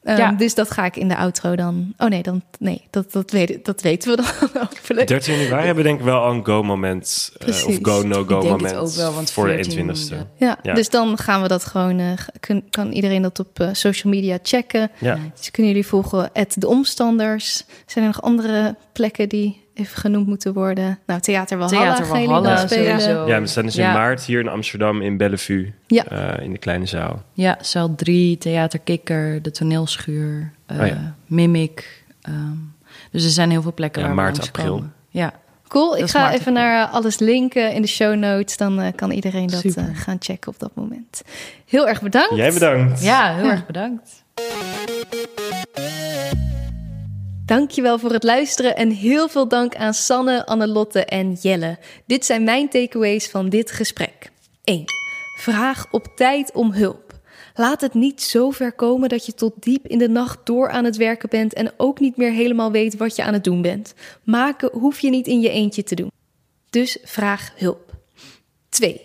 Ehm, Ja. Dus dat ga ik in de outro dan... Oh nee, dan, nee dat, dat, weet, dat weten we dan *laughs* hopelijk. 13 januari hebben we denk ik wel een go-moment. eh, of go-no-go Ik denk het moment. ook wel, want voor 14, de 21ste. Ja, Ja. dus dan gaan we dat gewoon... eh, kun- kan iedereen dat op eh, social media checken. Ja. Dus kunnen jullie volgen at de omstanders. Zijn er nog andere plekken die even genoemd moeten worden? Nou, Theater Walhalla Theater Walhalla sowieso. ja, we staan dus in Ja. maart hier in Amsterdam in Bellevue. Ja. eh, in de kleine zaal. Ja, zaal 3, Theater Kikker, de toneelschuur, eh, Oh ja. Mimic. ehm, dus er zijn heel veel plekken Ja, waar maart, april. Ja, Cool, ik ga even april. naar alles linken in de show notes. Dan eh, kan iedereen dat eh, gaan checken op dat moment. Heel erg bedankt. Jij bedankt. ja heel Ja. erg bedankt. Dankjewel voor het luisteren en heel veel dank aan Sanne, Annelotte en Jelle. Dit zijn mijn takeaways van dit gesprek. 1. Vraag op tijd om hulp. Laat het niet zo ver komen dat je tot diep in de nacht door aan het werken bent en ook niet meer helemaal weet wat je aan het doen bent. Maken hoef je niet in je eentje te doen. Dus vraag hulp. 2.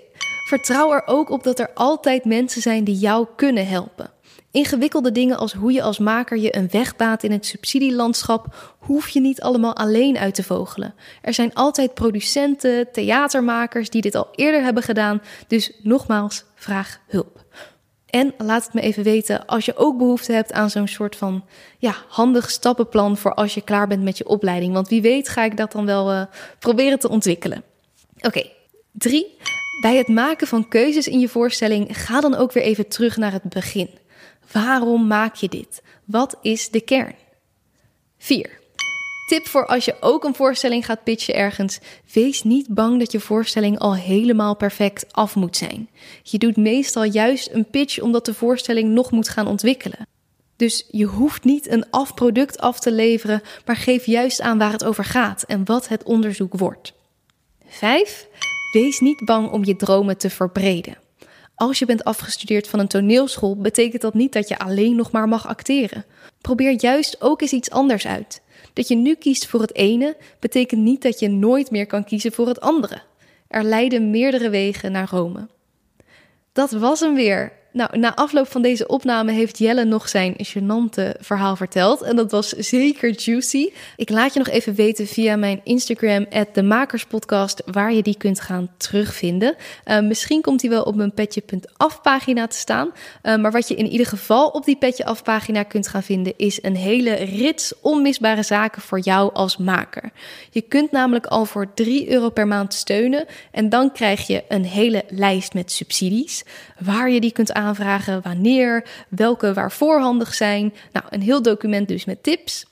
Vertrouw er ook op dat er altijd mensen zijn die jou kunnen helpen. Ingewikkelde dingen als hoe je als maker je een weg baat in het subsidielandschap hoef je niet allemaal alleen uit te vogelen. Er zijn altijd producenten, theatermakers die dit al eerder hebben gedaan, dus nogmaals, vraag hulp. En laat het me even weten als je ook behoefte hebt aan zo'n soort van ja, handig stappenplan voor als je klaar bent met je opleiding. Want wie weet ga ik dat dan wel eh, proberen te ontwikkelen. Oké, drie. Bij het maken van keuzes in je voorstelling ga dan ook weer even terug naar het begin. Waarom maak je dit? Wat is de kern? 4. Tip voor als je ook een voorstelling gaat pitchen ergens. Wees niet bang dat je voorstelling al helemaal perfect af moet zijn. Je doet meestal juist een pitch omdat de voorstelling nog moet gaan ontwikkelen. Dus je hoeft niet een afproduct af te leveren, maar geef juist aan waar het over gaat en wat het onderzoek wordt. 5. Wees niet bang om je dromen te verbreden. Als je bent afgestudeerd van een toneelschool, betekent dat niet dat je alleen nog maar mag acteren. Probeer juist ook eens iets anders uit. Dat je nu kiest voor het ene, betekent niet dat je nooit meer kan kiezen voor het andere. Er leiden meerdere wegen naar Rome. Dat was hem weer. Nou, na afloop van deze opname heeft Jelle nog zijn gênante verhaal verteld. En dat was zeker juicy. Ik laat je nog even weten via mijn Instagram, de Makerspodcast, waar je die kunt gaan terugvinden. Uh, misschien komt die wel op mijn petje.af pagina te staan. Uh, maar wat je in ieder geval op die petje kunt gaan vinden, is een hele rits onmisbare zaken voor jou als maker. Je kunt namelijk al voor 3 euro per maand steunen. En dan krijg je een hele lijst met subsidies. Waar je die kunt aanvragen, wanneer, welke waarvoor handig zijn. Nou, een heel document dus met tips.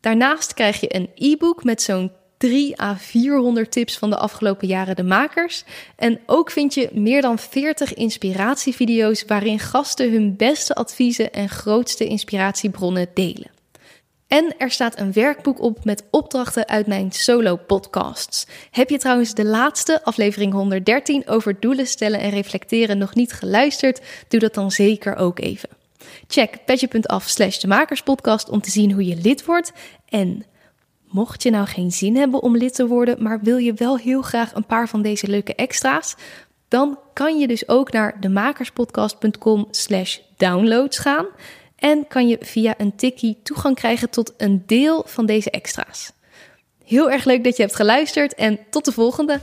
Daarnaast krijg je een e-book met zo'n 3 à 400 tips van de afgelopen jaren de makers. En ook vind je meer dan 40 inspiratievideo's waarin gasten hun beste adviezen en grootste inspiratiebronnen delen. En er staat een werkboek op met opdrachten uit mijn solo-podcasts. Heb je trouwens de laatste, aflevering 113, over doelen stellen en reflecteren nog niet geluisterd? Doe dat dan zeker ook even. Check petje.af slash de makerspodcast om te zien hoe je lid wordt. En mocht je nou geen zin hebben om lid te worden, maar wil je wel heel graag een paar van deze leuke extra's, dan kan je dus ook naar demakerspodcast.com slash downloads gaan en kan je via een tikkie toegang krijgen tot een deel van deze extra's. Heel erg leuk dat je hebt geluisterd en tot de volgende.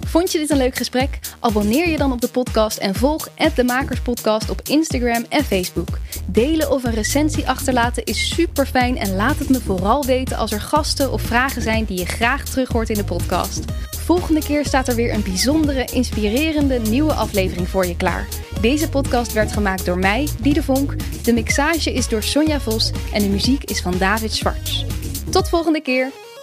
Vond je dit een leuk gesprek? Abonneer je dan op de podcast en volg de Makerspodcast op Instagram en Facebook. Delen of een recensie achterlaten is super fijn en laat het me vooral weten als er gasten of vragen zijn die je graag terug hoort in de podcast. Volgende keer staat er weer een bijzondere, inspirerende nieuwe aflevering voor je klaar. Deze podcast werd gemaakt door mij, Diede Vonk. De mixage is door Sonja Vos en de muziek is van David Schwartz. Tot volgende keer!